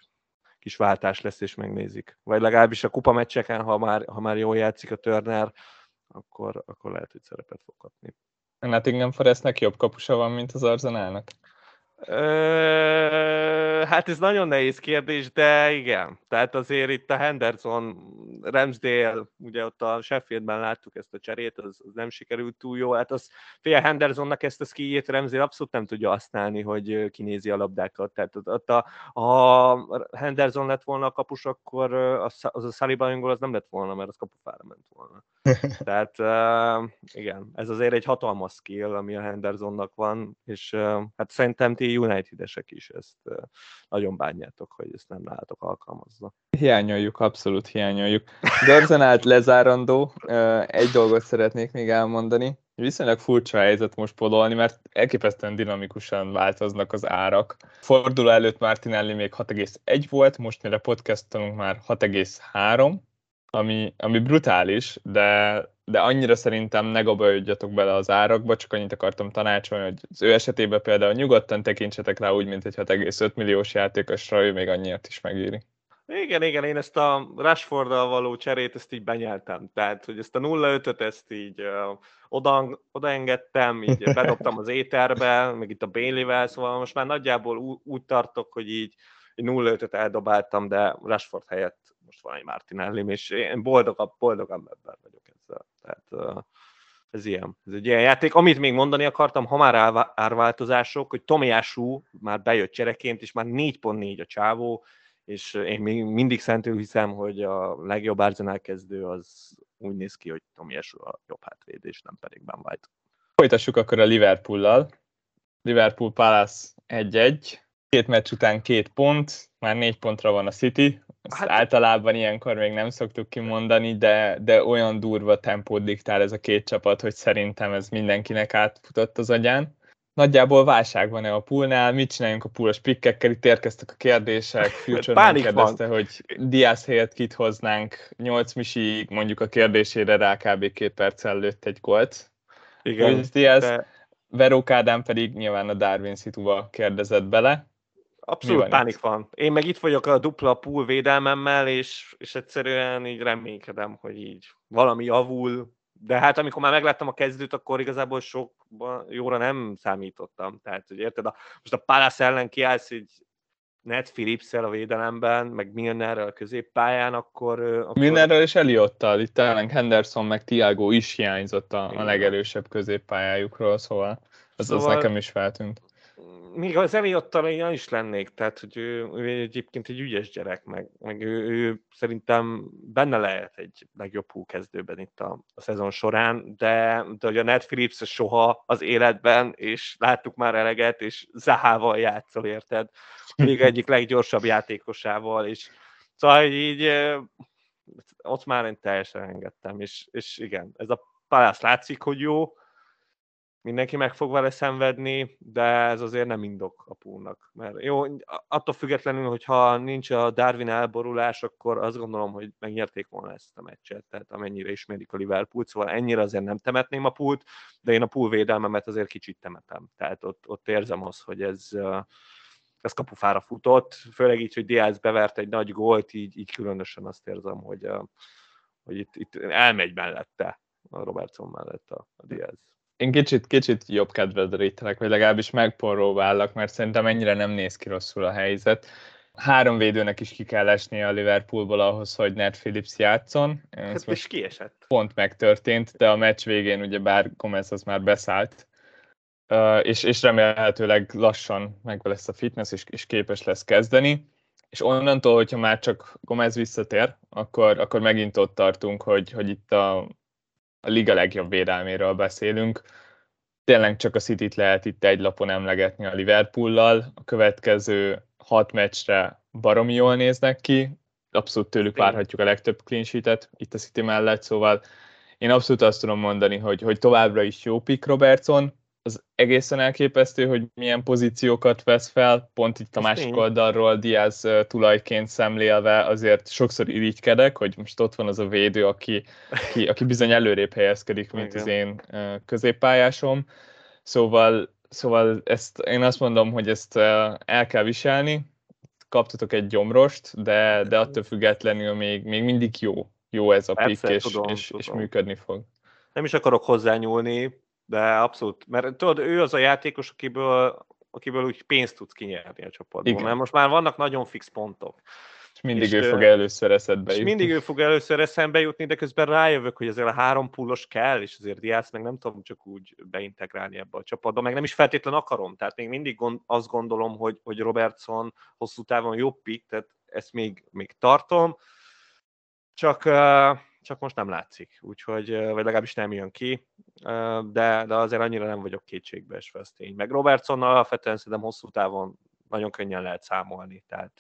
Speaker 1: kis váltás lesz, és megnézik. Vagy legalábbis a kupa meccseken, ha már, ha már jól játszik a Turner, akkor, akkor lehet, hogy szerepet fog kapni.
Speaker 2: Nottingham Forestnek jobb kapusa van, mint az
Speaker 1: Hát ez nagyon nehéz kérdés, de igen. Tehát azért itt a Henderson, Ramsdale, ugye ott a Sheffieldben láttuk ezt a cserét, az, az nem sikerült túl jó. Hát az fél Hendersonnak ezt a skijét Ramsdale abszolút nem tudja használni, hogy kinézi a labdákat. Tehát ott a, ha Henderson lett volna a kapus, akkor az, az a Sullivan az nem lett volna, mert az kapufára ment volna. Tehát uh, igen, ez azért egy hatalmas skill, ami a Hendersonnak van, és uh, hát szerintem ti United-esek is ezt uh, nagyon bánjátok, hogy ezt nem látok alkalmazva.
Speaker 2: Hiányoljuk, abszolút hiányoljuk. Garzenát lezárandó, uh, egy dolgot szeretnék még elmondani. Viszonylag furcsa helyzet most podolni, mert elképesztően dinamikusan változnak az árak. Forduló előtt Martinelli még 6,1 volt, most mire podcastunk már 6,3, ami, ami brutális, de, de annyira szerintem ne gabajodjatok bele az árakba, csak annyit akartam tanácsolni, hogy az ő esetében például nyugodtan tekintsetek rá úgy, mint egy 6,5 milliós játékosra, ő még annyiért is megéri.
Speaker 1: Igen, igen, én ezt a rashford való cserét, ezt így benyeltem. Tehát, hogy ezt a 0-5-öt, ezt így uh, oda, odaengedtem, így bedobtam az éterbe, meg itt a Bailey-vel, szóval most már nagyjából ú- úgy tartok, hogy így 0-5-öt eldobáltam, de Rashford helyett most van egy Martinelli, és én boldogabb, boldogabb ebben vagyok ezzel. Tehát ez ilyen. Ez egy ilyen játék. Amit még mondani akartam, ha már árváltozások, hogy Tomiású már bejött csereként, és már 4.4 a csávó, és én még mindig szentül hiszem, hogy a legjobb Arsenal kezdő az úgy néz ki, hogy Tomiású a jobb hátvéd, és nem pedig Ben White.
Speaker 2: Folytassuk akkor a Liverpool-lal. Liverpool Palace 1-1. Két meccs után két pont, már négy pontra van a City, ezt hát, általában ilyenkor még nem szoktuk kimondani, de, de olyan durva tempót diktál ez a két csapat, hogy szerintem ez mindenkinek átfutott az agyán. Nagyjából válság van-e a poolnál, mit csináljunk a poolos pikkekkel, itt érkeztek a kérdések, Future kérdezte, van. hogy Diaz helyett kit hoznánk, 8 misi mondjuk a kérdésére rá kb. két perccel lőtt egy gólt. Igen, Diaz, de... Veró Kádám pedig nyilván a Darwin szituba kérdezett bele,
Speaker 1: Abszolút pánik itt? van. Én meg itt vagyok a dupla pool védelmemmel, és, és egyszerűen így reménykedem, hogy így valami javul, de hát amikor már megláttam a kezdőt, akkor igazából sok jóra nem számítottam. Tehát, hogy érted, a, most a Palace ellen kiállsz egy Ned phillips a védelemben, meg Milnerrel a középpályán, akkor... akkor...
Speaker 2: Milnerrel és Eliottal, itt ellen Henderson meg Tiago is hiányzott a, a legerősebb középpályájukról, szóval az, szóval... az nekem is feltűnt
Speaker 1: még az Eliottal én is lennék, tehát hogy ő, ő egyébként egy ügyes gyerek, meg, meg ő, ő szerintem benne lehet egy legjobb hú kezdőben itt a, a szezon során, de, de hogy a Ned Phillips soha az életben, és láttuk már eleget, és Zahával játszol, érted? Még egyik leggyorsabb játékosával, és szóval így ott már én teljesen engedtem, és, és igen, ez a Palace látszik, hogy jó, mindenki meg fog vele szenvedni, de ez azért nem indok a púlnak. Mert jó, attól függetlenül, hogyha nincs a Darwin elborulás, akkor azt gondolom, hogy megnyerték volna ezt a meccset, tehát amennyire ismerik a Liverpool, szóval ennyire azért nem temetném a pult, de én a pool védelmemet azért kicsit temetem. Tehát ott, ott érzem azt, hogy ez, ez kapufára futott, főleg így, hogy Diaz bevert egy nagy gólt, így, így különösen azt érzem, hogy, hogy itt, itt elmegy mellette a Robertson mellett a, a Diaz
Speaker 2: én kicsit, kicsit jobb kedvedre rételek, vagy legalábbis megporróvállak, mert szerintem ennyire nem néz ki rosszul a helyzet. Három védőnek is ki kell esnie a Liverpoolból ahhoz, hogy Ned Phillips játszon.
Speaker 1: Ez hát és kiesett.
Speaker 2: Pont megtörtént, de a meccs végén ugye bár Gomez az már beszállt, és, és remélhetőleg lassan meg lesz a fitness, és, és képes lesz kezdeni. És onnantól, hogyha már csak Gomez visszatér, akkor, akkor megint ott tartunk, hogy, hogy itt a, a liga legjobb védelméről beszélünk. Tényleg csak a City-t lehet itt egy lapon emlegetni a Liverpool-lal. A következő hat meccsre baromi jól néznek ki, abszolút tőlük várhatjuk a legtöbb clean sheet itt a City mellett, szóval én abszolút azt tudom mondani, hogy, hogy továbbra is jó pick Robertson, az egészen elképesztő, hogy milyen pozíciókat vesz fel, pont itt a másik oldalról Diaz tulajként szemlélve azért sokszor irigykedek, hogy most ott van az a védő, aki, aki, aki bizony előrébb helyezkedik, mint Igen. az én középpályásom. Szóval szóval ezt, én azt mondom, hogy ezt el kell viselni, kaptatok egy gyomrost, de, de attól függetlenül még, még mindig jó, jó ez a pick, és, tudom, és, tudom. és működni fog.
Speaker 1: Nem is akarok hozzányúlni, de abszolút, mert tudod, ő az a játékos, akiből, akiből úgy pénzt tudsz kinyerni a csapatból, Igen. mert most már vannak nagyon fix pontok.
Speaker 2: És mindig és ő fog először eszedbe
Speaker 1: jutni. mindig ő fog először eszembe jutni, de közben rájövök, hogy azért a három pullos kell, és azért Diász meg nem tudom csak úgy beintegrálni ebbe a csapatba, meg nem is feltétlen akarom, tehát még mindig gond, azt gondolom, hogy, hogy Robertson hosszú távon jobb pick, tehát ezt még, még tartom, csak, csak most nem látszik, úgyhogy, vagy legalábbis nem jön ki, de, de azért annyira nem vagyok kétségbe esve, ez tény. Meg Robertsonnal alapvetően szerintem hosszú távon nagyon könnyen lehet számolni, tehát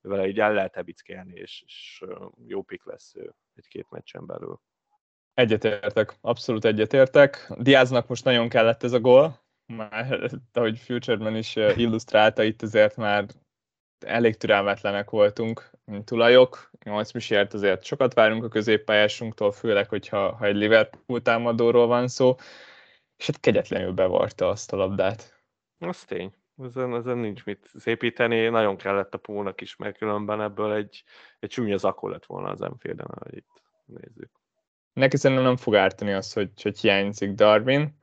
Speaker 1: vele így el lehet ebickelni, és, és jó pik lesz egy-két meccsen belül.
Speaker 2: Egyetértek, abszolút egyetértek. Diáznak most nagyon kellett ez a gól, már ahogy Futureman is illusztrálta, itt azért már elég türelmetlenek voltunk, mint tulajok. 8 misért azért sokat várunk a középpályásunktól, főleg, hogyha ha egy Liverpool támadóról van szó, és hát kegyetlenül bevarta azt a labdát.
Speaker 1: Az tény. Ezen, ezen nincs mit szépíteni, nagyon kellett a pólnak is, mert különben ebből egy, egy csúnya zakó lett volna az Enfielden, ahogy itt nézzük.
Speaker 2: Neki szerintem nem fog ártani az, hogy, hogy hiányzik Darwin,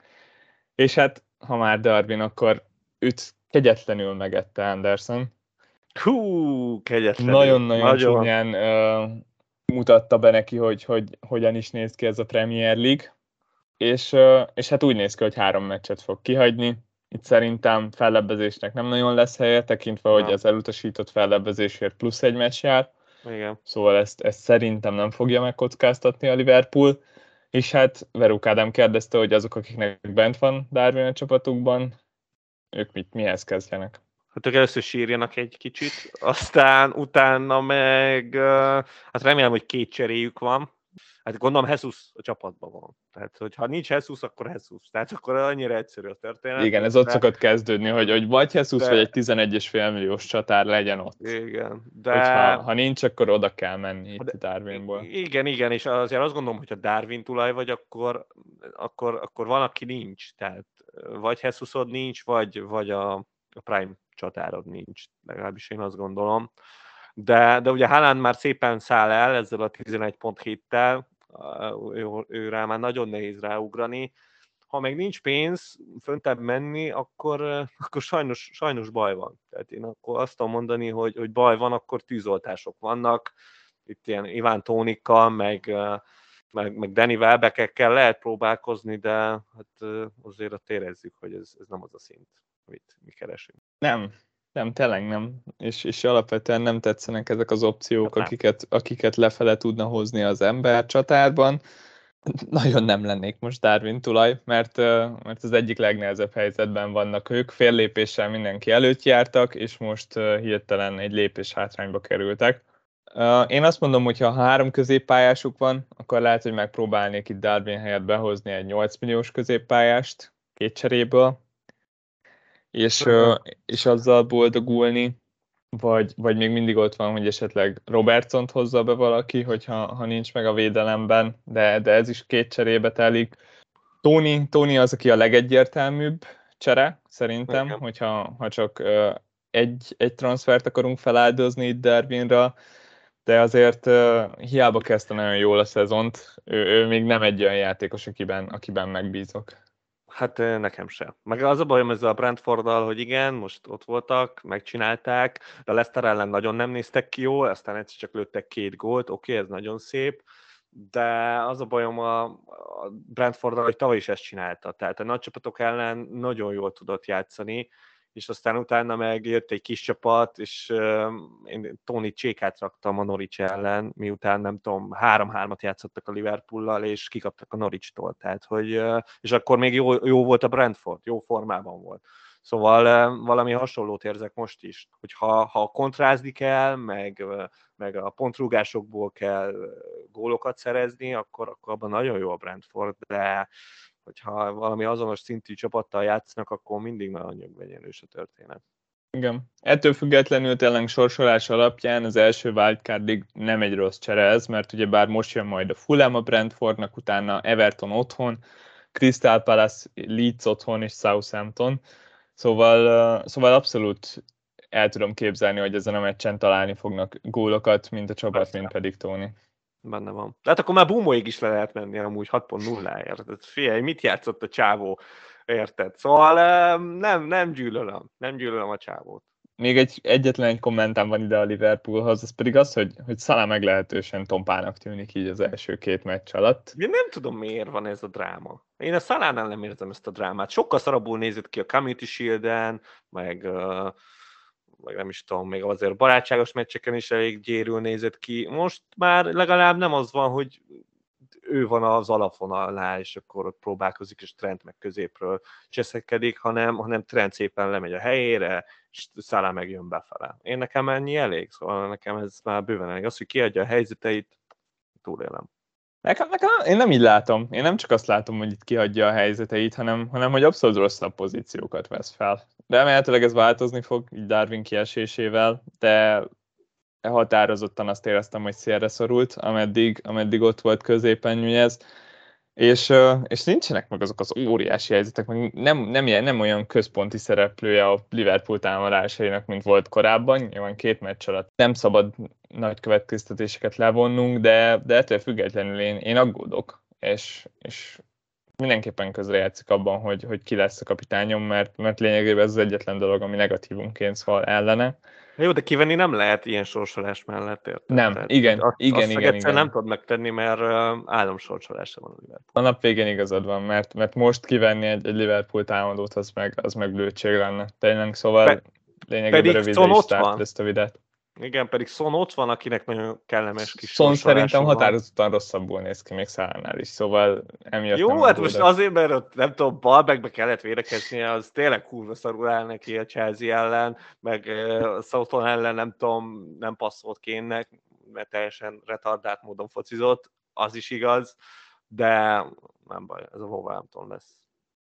Speaker 2: és hát ha már Darwin, akkor őt kegyetlenül megette Anderson.
Speaker 1: Hú, kegyetlenül.
Speaker 2: Nagyon-nagyon nagyon... csúnyán uh, mutatta be neki, hogy, hogy hogyan is néz ki ez a Premier League, és, uh, és hát úgy néz ki, hogy három meccset fog kihagyni, itt szerintem fellebbezésnek nem nagyon lesz helye, tekintve, hogy az elutasított fellebbezésért plusz egy meccs jár.
Speaker 1: Igen.
Speaker 2: Szóval ezt, ezt szerintem nem fogja megkockáztatni a Liverpool. És hát Veruk Ádám kérdezte, hogy azok, akiknek bent van Darwin a csapatukban, ők mit, mihez kezdjenek?
Speaker 1: Hát ők először sírjanak egy kicsit, aztán utána meg, hát remélem, hogy két cseréjük van, Hát gondolom Jesus a csapatban van. Tehát, hogyha nincs Jesus, akkor Jesus. Tehát akkor annyira egyszerű a történet.
Speaker 2: Igen, ez ott de... szokott kezdődni, hogy, hogy vagy Jesus, de... vagy egy 11,5 milliós csatár legyen ott.
Speaker 1: Igen, de...
Speaker 2: Hogyha, ha nincs, akkor oda kell menni itt de... Darwinból.
Speaker 1: Igen, igen, és azért azt gondolom, hogy a Darwin tulaj vagy, akkor, akkor, akkor van, aki nincs. Tehát vagy Jesusod nincs, vagy, vagy a, a Prime csatárod nincs. Legalábbis én azt gondolom de, de ugye Haaland már szépen száll el ezzel a 11 pont hittel, ő, már nagyon nehéz ráugrani. Ha meg nincs pénz föntebb menni, akkor, akkor sajnos, sajnos baj van. Tehát én akkor azt tudom mondani, hogy, hogy baj van, akkor tűzoltások vannak, itt ilyen Iván Tónikkal, meg, meg, meg Danny Welbekekkel lehet próbálkozni, de hát azért ott érezzük, hogy ez, ez nem az a szint, amit mi keresünk.
Speaker 2: Nem, nem, tényleg nem. És, és alapvetően nem tetszenek ezek az opciók, hát akiket, akiket lefele tudna hozni az ember csatárban. Nagyon nem lennék most Darwin tulaj, mert, mert az egyik legnehezebb helyzetben vannak ők. Fél lépéssel mindenki előtt jártak, és most hirtelen egy lépés hátrányba kerültek. Én azt mondom, hogy ha három középpályásuk van, akkor lehet, hogy megpróbálnék itt Darwin helyett behozni egy 8 milliós középpályást két cseréből, és, és azzal boldogulni, vagy, vagy még mindig ott van, hogy esetleg Robertsont hozza be valaki, hogyha ha nincs meg a védelemben, de, de ez is két cserébe telik. Tony, Tony az, aki a legegyértelműbb csere, szerintem, Igen. hogyha ha csak uh, egy, egy transfert akarunk feláldozni itt Darwinra, de azért uh, hiába kezdte nagyon jól a szezont, ő, ő még nem egy olyan játékos, akiben, akiben megbízok.
Speaker 1: Hát nekem sem. Meg az a bajom ezzel a Brentforddal, hogy igen, most ott voltak, megcsinálták, de a Leicester ellen nagyon nem néztek ki jó, aztán egyszer csak lőttek két gólt, oké, ez nagyon szép, de az a bajom a, a Brentforddal, hogy tavaly is ezt csinálta. Tehát a nagy csapatok ellen nagyon jól tudott játszani, és aztán utána meg jött egy kis csapat, és én Tony Csékát raktam a Norwich ellen, miután nem tudom, három-hármat játszottak a Liverpoollal, és kikaptak a Norwich-tól, tehát hogy, és akkor még jó, jó volt a Brentford, jó formában volt. Szóval valami hasonlót érzek most is, hogy ha, ha kontrázni kell, meg, meg a pontrúgásokból kell gólokat szerezni, akkor, akkor abban nagyon jó a Brentford, de hogyha valami azonos szintű csapattal játszanak, akkor mindig nagyon nyögvegyenős a történet.
Speaker 2: Igen. Ettől függetlenül tényleg sorsolás alapján az első wildcardig nem egy rossz csere ez, mert ugye bár most jön majd a Fulham a Brentfordnak, utána Everton otthon, Crystal Palace, Leeds otthon és Southampton. Szóval, szóval abszolút el tudom képzelni, hogy ezen a meccsen találni fognak gólokat, mint a csapat, mint pedig Tony.
Speaker 1: Benne van. De hát akkor már Bumóig is le lehet menni amúgy 6.0-ért. Figyelj, mit játszott a csávó, érted? Szóval nem, nem gyűlölöm, nem gyűlölöm a csávót.
Speaker 2: Még egy, egyetlen egy kommentám van ide a Liverpoolhoz, az pedig az, hogy, hogy Salah meglehetősen tompának tűnik így az első két meccs alatt.
Speaker 1: Én nem tudom, miért van ez a dráma. Én a Salánál nem érzem ezt a drámát. Sokkal szarabul nézett ki a Community Shield-en, meg uh, meg nem is tudom, még azért barátságos meccseken is elég gyérül nézett ki. Most már legalább nem az van, hogy ő van az alapvonalnál, és akkor ott próbálkozik, és trend meg középről cseszekedik, hanem, hanem trend szépen lemegy a helyére, és szállá megjön befele. Én nekem ennyi elég, szóval nekem ez már bőven elég. Az, hogy kiadja a helyzeteit, túlélem.
Speaker 2: Nekem, nekem, én nem így látom. Én nem csak azt látom, hogy itt kihagyja a helyzeteit, hanem, hanem hogy abszolút rosszabb pozíciókat vesz fel. De emelhetőleg ez változni fog, így Darwin kiesésével, de határozottan azt éreztem, hogy szélre szorult, ameddig, ameddig ott volt középen ez. És, és nincsenek meg azok az óriási helyzetek, meg nem, nem, nem olyan központi szereplője a Liverpool támadásainak, mint volt korábban, nyilván két meccs alatt nem szabad nagy következtetéseket levonnunk, de, de ettől függetlenül én, én aggódok, és, és mindenképpen közrejátszik abban, hogy, hogy ki lesz a kapitányom, mert, mert lényegében ez az egyetlen dolog, ami negatívunként szól ellene.
Speaker 1: Jó, de kivenni nem lehet ilyen sorsolás mellett, érted?
Speaker 2: Nem, Tehát, igen, azt, igen, azt igen, igen.
Speaker 1: nem tudod megtenni, mert államsorsolásra van a
Speaker 2: Liverpool. A nap végén igazad van, mert, mert most kivenni egy, egy Liverpool támadót, az meg, az meg lőtség lenne. Tényleg, szóval Pe- lényegében rövidre is ezt a videót.
Speaker 1: Igen, pedig Son ott van, akinek nagyon kellemes kis
Speaker 2: Son szerintem határozottan rosszabbul néz ki még Szálánál is, szóval emiatt
Speaker 1: Jó, hát most azért, mert ott, nem tudom, balbekbe kellett védekeznie, az tényleg kurva szarul áll neki a Chelsea ellen, meg uh, Southampton ellen nem tudom, nem passzolt kénnek, mert teljesen retardált módon focizott, az is igaz, de nem baj, ez a Wolverhampton lesz.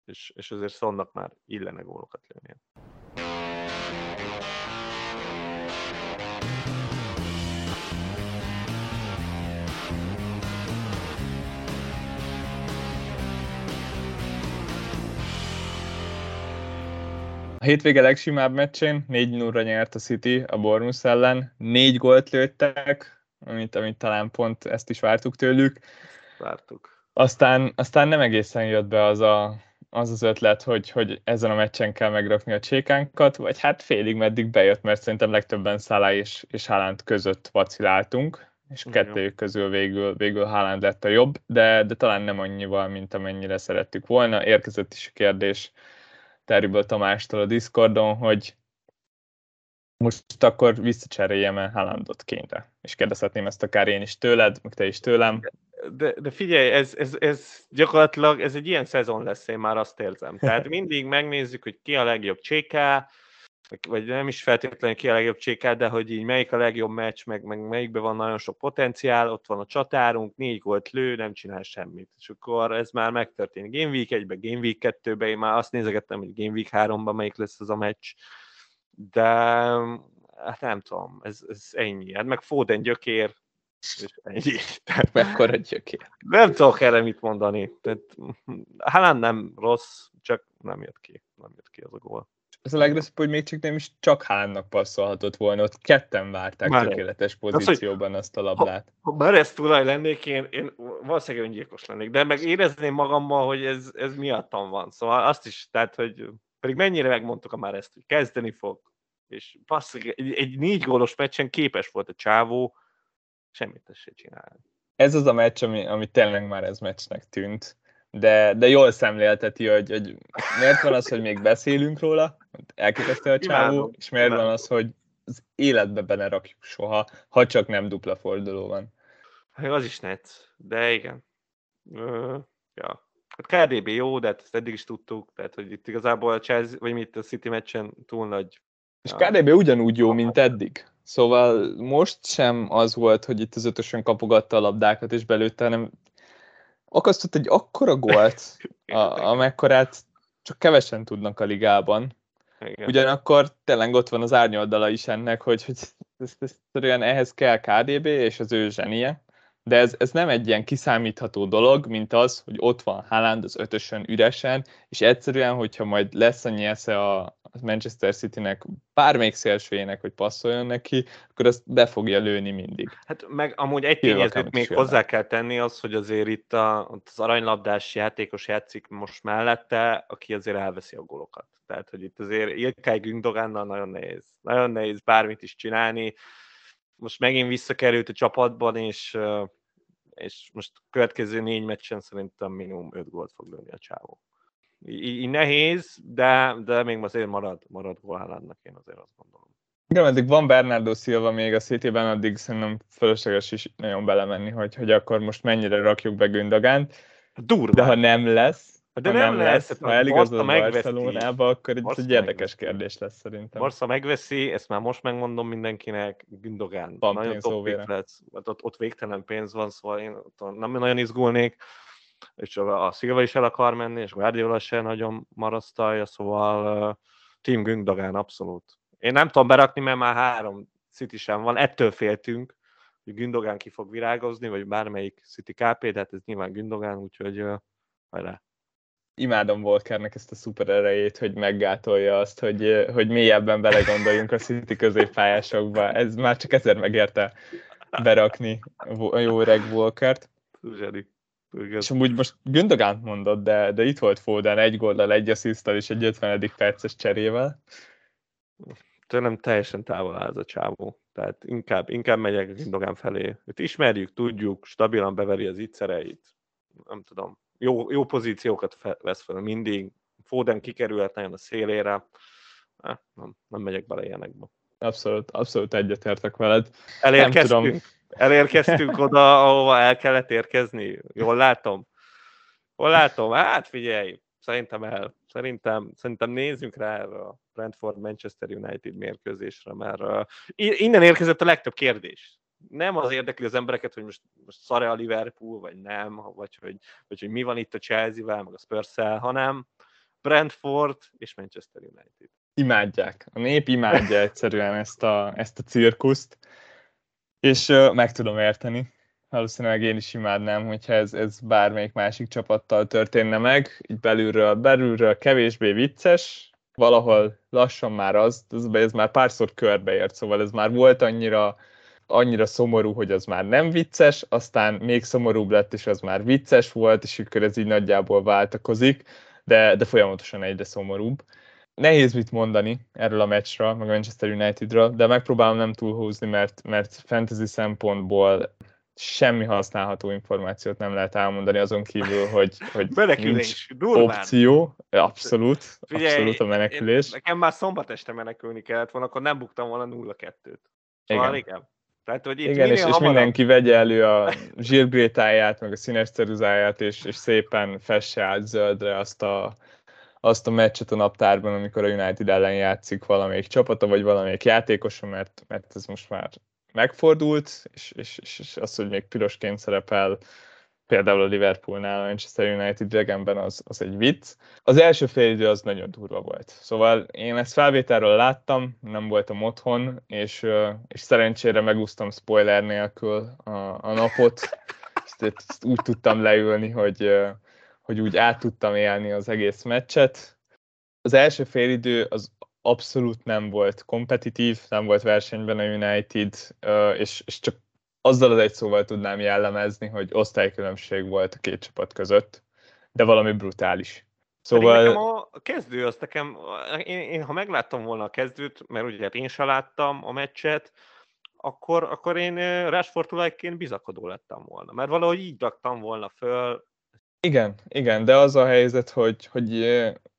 Speaker 1: És, és azért Sonnak már illene gólokat lőnie.
Speaker 2: Hétvége legsimább meccsén 4 0 nyert a City a Bournemouth ellen, négy gólt lőttek, amit, amit talán pont ezt is vártuk tőlük.
Speaker 1: Vártuk.
Speaker 2: Aztán, aztán nem egészen jött be az a, az, az ötlet, hogy, hogy ezen a meccsen kell megrakni a csékánkat, vagy hát félig meddig bejött, mert szerintem legtöbben Szalá és, és Haaland között vaciláltunk, és kettőjük közül végül, végül Haaland lett a jobb, de, de talán nem annyival, mint amennyire szerettük volna. Érkezett is a kérdés, Teriből Tamástól a Discordon, hogy most akkor visszacseréljem-e Haalandot kényre. És kérdezhetném ezt akár én is tőled, meg te is tőlem.
Speaker 1: De, de figyelj, ez, ez, ez gyakorlatilag ez egy ilyen szezon lesz, én már azt érzem. Tehát mindig megnézzük, hogy ki a legjobb cséká, vagy nem is feltétlenül ki a legjobb csékát, de hogy így melyik a legjobb meccs, meg, meg melyikben van nagyon sok potenciál, ott van a csatárunk, négy gólt lő, nem csinál semmit. És akkor ez már megtörténik. Game Week 1-ben, Game Week 2-ben, én már azt nézegettem, hogy Game Week 3-ban melyik lesz az a meccs, de hát nem tudom, ez, ez ennyi. Hát meg Foden gyökér, és ennyi.
Speaker 2: Mekkora gyökér.
Speaker 1: Nem tudok erre mit mondani. Tehát, Haaland nem rossz, csak nem jött ki. Nem jött ki az a gól
Speaker 2: ez a legrosszabb, hogy még csak nem is csak Hánnak passzolhatott volna, ott ketten várták már tökéletes pozícióban az, azt a labdát.
Speaker 1: Ha, ha Beres tulaj lennék, én, én valószínűleg öngyilkos lennék, de meg érezném magammal, hogy ez, ez miattam van. Szóval azt is, tehát, hogy pedig mennyire megmondtuk a már ezt, hogy kezdeni fog, és passz, egy, egy négy gólos meccsen képes volt a csávó, semmit se csinálni.
Speaker 2: Ez az a meccs, ami, ami tényleg már ez meccsnek tűnt de, de jól szemlélteti, hogy, hogy miért van az, hogy még beszélünk róla, elképesztő a csávó, és miért van az, hogy az életbe benne rakjuk soha, ha csak nem dupla forduló van.
Speaker 1: Hát az is net, de igen. Ö, ja. Hát KDB jó, de hát ezt eddig is tudtuk, tehát hogy itt igazából a Chelsea, vagy mit a City meccsen túl nagy.
Speaker 2: És ja. KDB ugyanúgy jó, mint eddig. Szóval most sem az volt, hogy itt az ötösön kapogatta a labdákat és belőtte, hanem akasztott egy akkora gólt, a, amekkorát csak kevesen tudnak a ligában. Igen. Ugyanakkor tényleg ott van az árnyoldala is ennek, hogy, hogy ez, ez, ez, ehhez kell KDB és az ő zsenie, de ez, ez nem egy ilyen kiszámítható dolog, mint az, hogy ott van Haaland az ötösön üresen, és egyszerűen, hogyha majd lesz annyi esze a Manchester City-nek, bármelyik szélsőjének, hogy passzoljon neki, akkor azt be fogja lőni mindig.
Speaker 1: Hát meg amúgy egy tényezőt még hozzá kell tenni az, hogy azért itt a, az aranylabdás játékos játszik most mellette, aki azért elveszi a golokat. Tehát, hogy itt azért Ilkay Gündogánnal nagyon nehéz. Nagyon nehéz bármit is csinálni. Most megint visszakerült a csapatban, és és most következő négy meccsen szerintem minimum öt gólt fog lőni a csávó. Így nehéz, de, de még azért marad, marad Haalandnak, én azért azt gondolom.
Speaker 2: Igen, addig van Bernardo Silva még a City-ben, addig szerintem fölösleges is nagyon belemenni, hogy, hogy akkor most mennyire rakjuk be Gündogánt.
Speaker 1: Durva.
Speaker 2: De ha nem lesz,
Speaker 1: de ha nem, nem lesz,
Speaker 2: lesz ha eligazol a Barcelonába, akkor ez egy érdekes kérdés lesz szerintem.
Speaker 1: Barca megveszi, ezt már most megmondom mindenkinek, Gündogán. Van nagyon top lesz. Hát ott, ott végtelen pénz van, szóval én ott nem nagyon izgulnék és a Szilva is el akar menni, és Guardiola se nagyon marasztalja, szóval uh, Team Gündogán abszolút. Én nem tudom berakni, mert már három City sem van, ettől féltünk, hogy Gündogán ki fog virágozni, vagy bármelyik City KP, de hát ez nyilván Gündogán, úgyhogy uh, hajrá
Speaker 2: imádom Volkernek ezt a szuper erejét, hogy meggátolja azt, hogy, hogy mélyebben belegondoljunk a City középpályásokba. Ez már csak ezért megérte berakni a jó öreg Volkert.
Speaker 1: Zseni.
Speaker 2: És amúgy most Gündogánt mondott, de, de itt volt Foden egy góllal, egy asszisztal és egy 50. perces cserével.
Speaker 1: Tőlem teljesen távol áll ez a csávó. Tehát inkább, inkább megyek Gündogán felé. Őt ismerjük, tudjuk, stabilan beveri az ittszereit. Nem tudom, jó, jó pozíciókat vesz fel mindig. Foden kikerülhet nagyon a szélére. Eh, nem, nem megyek bele ilyenekbe.
Speaker 2: Abszolút, abszolút egyetértek veled.
Speaker 1: Elérkeztünk, nem tudom. Elérkeztünk oda, ahova el kellett érkezni. Jól látom? Hol látom? Hát figyelj, szerintem el. Szerintem, szerintem nézzünk rá erre a Brentford Manchester United mérkőzésre, mert uh, innen érkezett a legtöbb kérdés nem az érdekli az embereket, hogy most, most szar a Liverpool, vagy nem, vagy hogy, vagy hogy mi van itt a Chelsea-vel, meg a spurs hanem Brentford és Manchester United.
Speaker 2: Imádják. A nép imádja egyszerűen ezt a, ezt a cirkuszt, és meg tudom érteni. Valószínűleg én is imádnám, hogyha ez, ez bármelyik másik csapattal történne meg, így belülről, belülről kevésbé vicces, valahol lassan már az, ez, ez már párszor körbeért, szóval ez már volt annyira annyira szomorú, hogy az már nem vicces, aztán még szomorúbb lett, és az már vicces volt, és akkor ez így nagyjából váltakozik, de, de folyamatosan egyre szomorúbb. Nehéz mit mondani erről a meccsről, meg a Manchester Unitedről, de megpróbálom nem túlhúzni, mert, mert fantasy szempontból semmi használható információt nem lehet elmondani azon kívül, hogy, hogy nincs opció. Abszolút, Figyelj, abszolút a menekülés. Én,
Speaker 1: nekem már szombat este menekülni kellett volna, akkor nem buktam volna 0-2-t. Szóval igen. igen.
Speaker 2: Tehát, hogy itt Igen, és, hamarabb... és mindenki vegye elő a zsírgrétáját, meg a színes ceruzáját, és, és szépen fesse át zöldre azt a, azt a meccset a naptárban, amikor a United ellen játszik valamelyik csapata, vagy valamelyik játékosa, mert, mert ez most már megfordult, és, és, és, az, hogy még pirosként szerepel például a Liverpoolnál, a Manchester United idegenben az, az egy vicc. Az első fél idő az nagyon durva volt. Szóval én ezt felvételről láttam, nem voltam otthon, és, és szerencsére megúsztam spoiler nélkül a, a napot. Ezt, ezt úgy tudtam leülni, hogy, hogy úgy át tudtam élni az egész meccset. Az első fél idő az abszolút nem volt kompetitív, nem volt versenyben a United, és, és csak azzal az egy szóval tudnám jellemezni, hogy osztálykülönbség volt a két csapat között, de valami brutális.
Speaker 1: Szóval... nekem a kezdő, azt nekem, én, én, ha megláttam volna a kezdőt, mert ugye hát én sem láttam a meccset, akkor, akkor én Rashford tulajként bizakodó lettem volna, mert valahogy így raktam volna föl.
Speaker 2: Igen, igen, de az a helyzet, hogy, hogy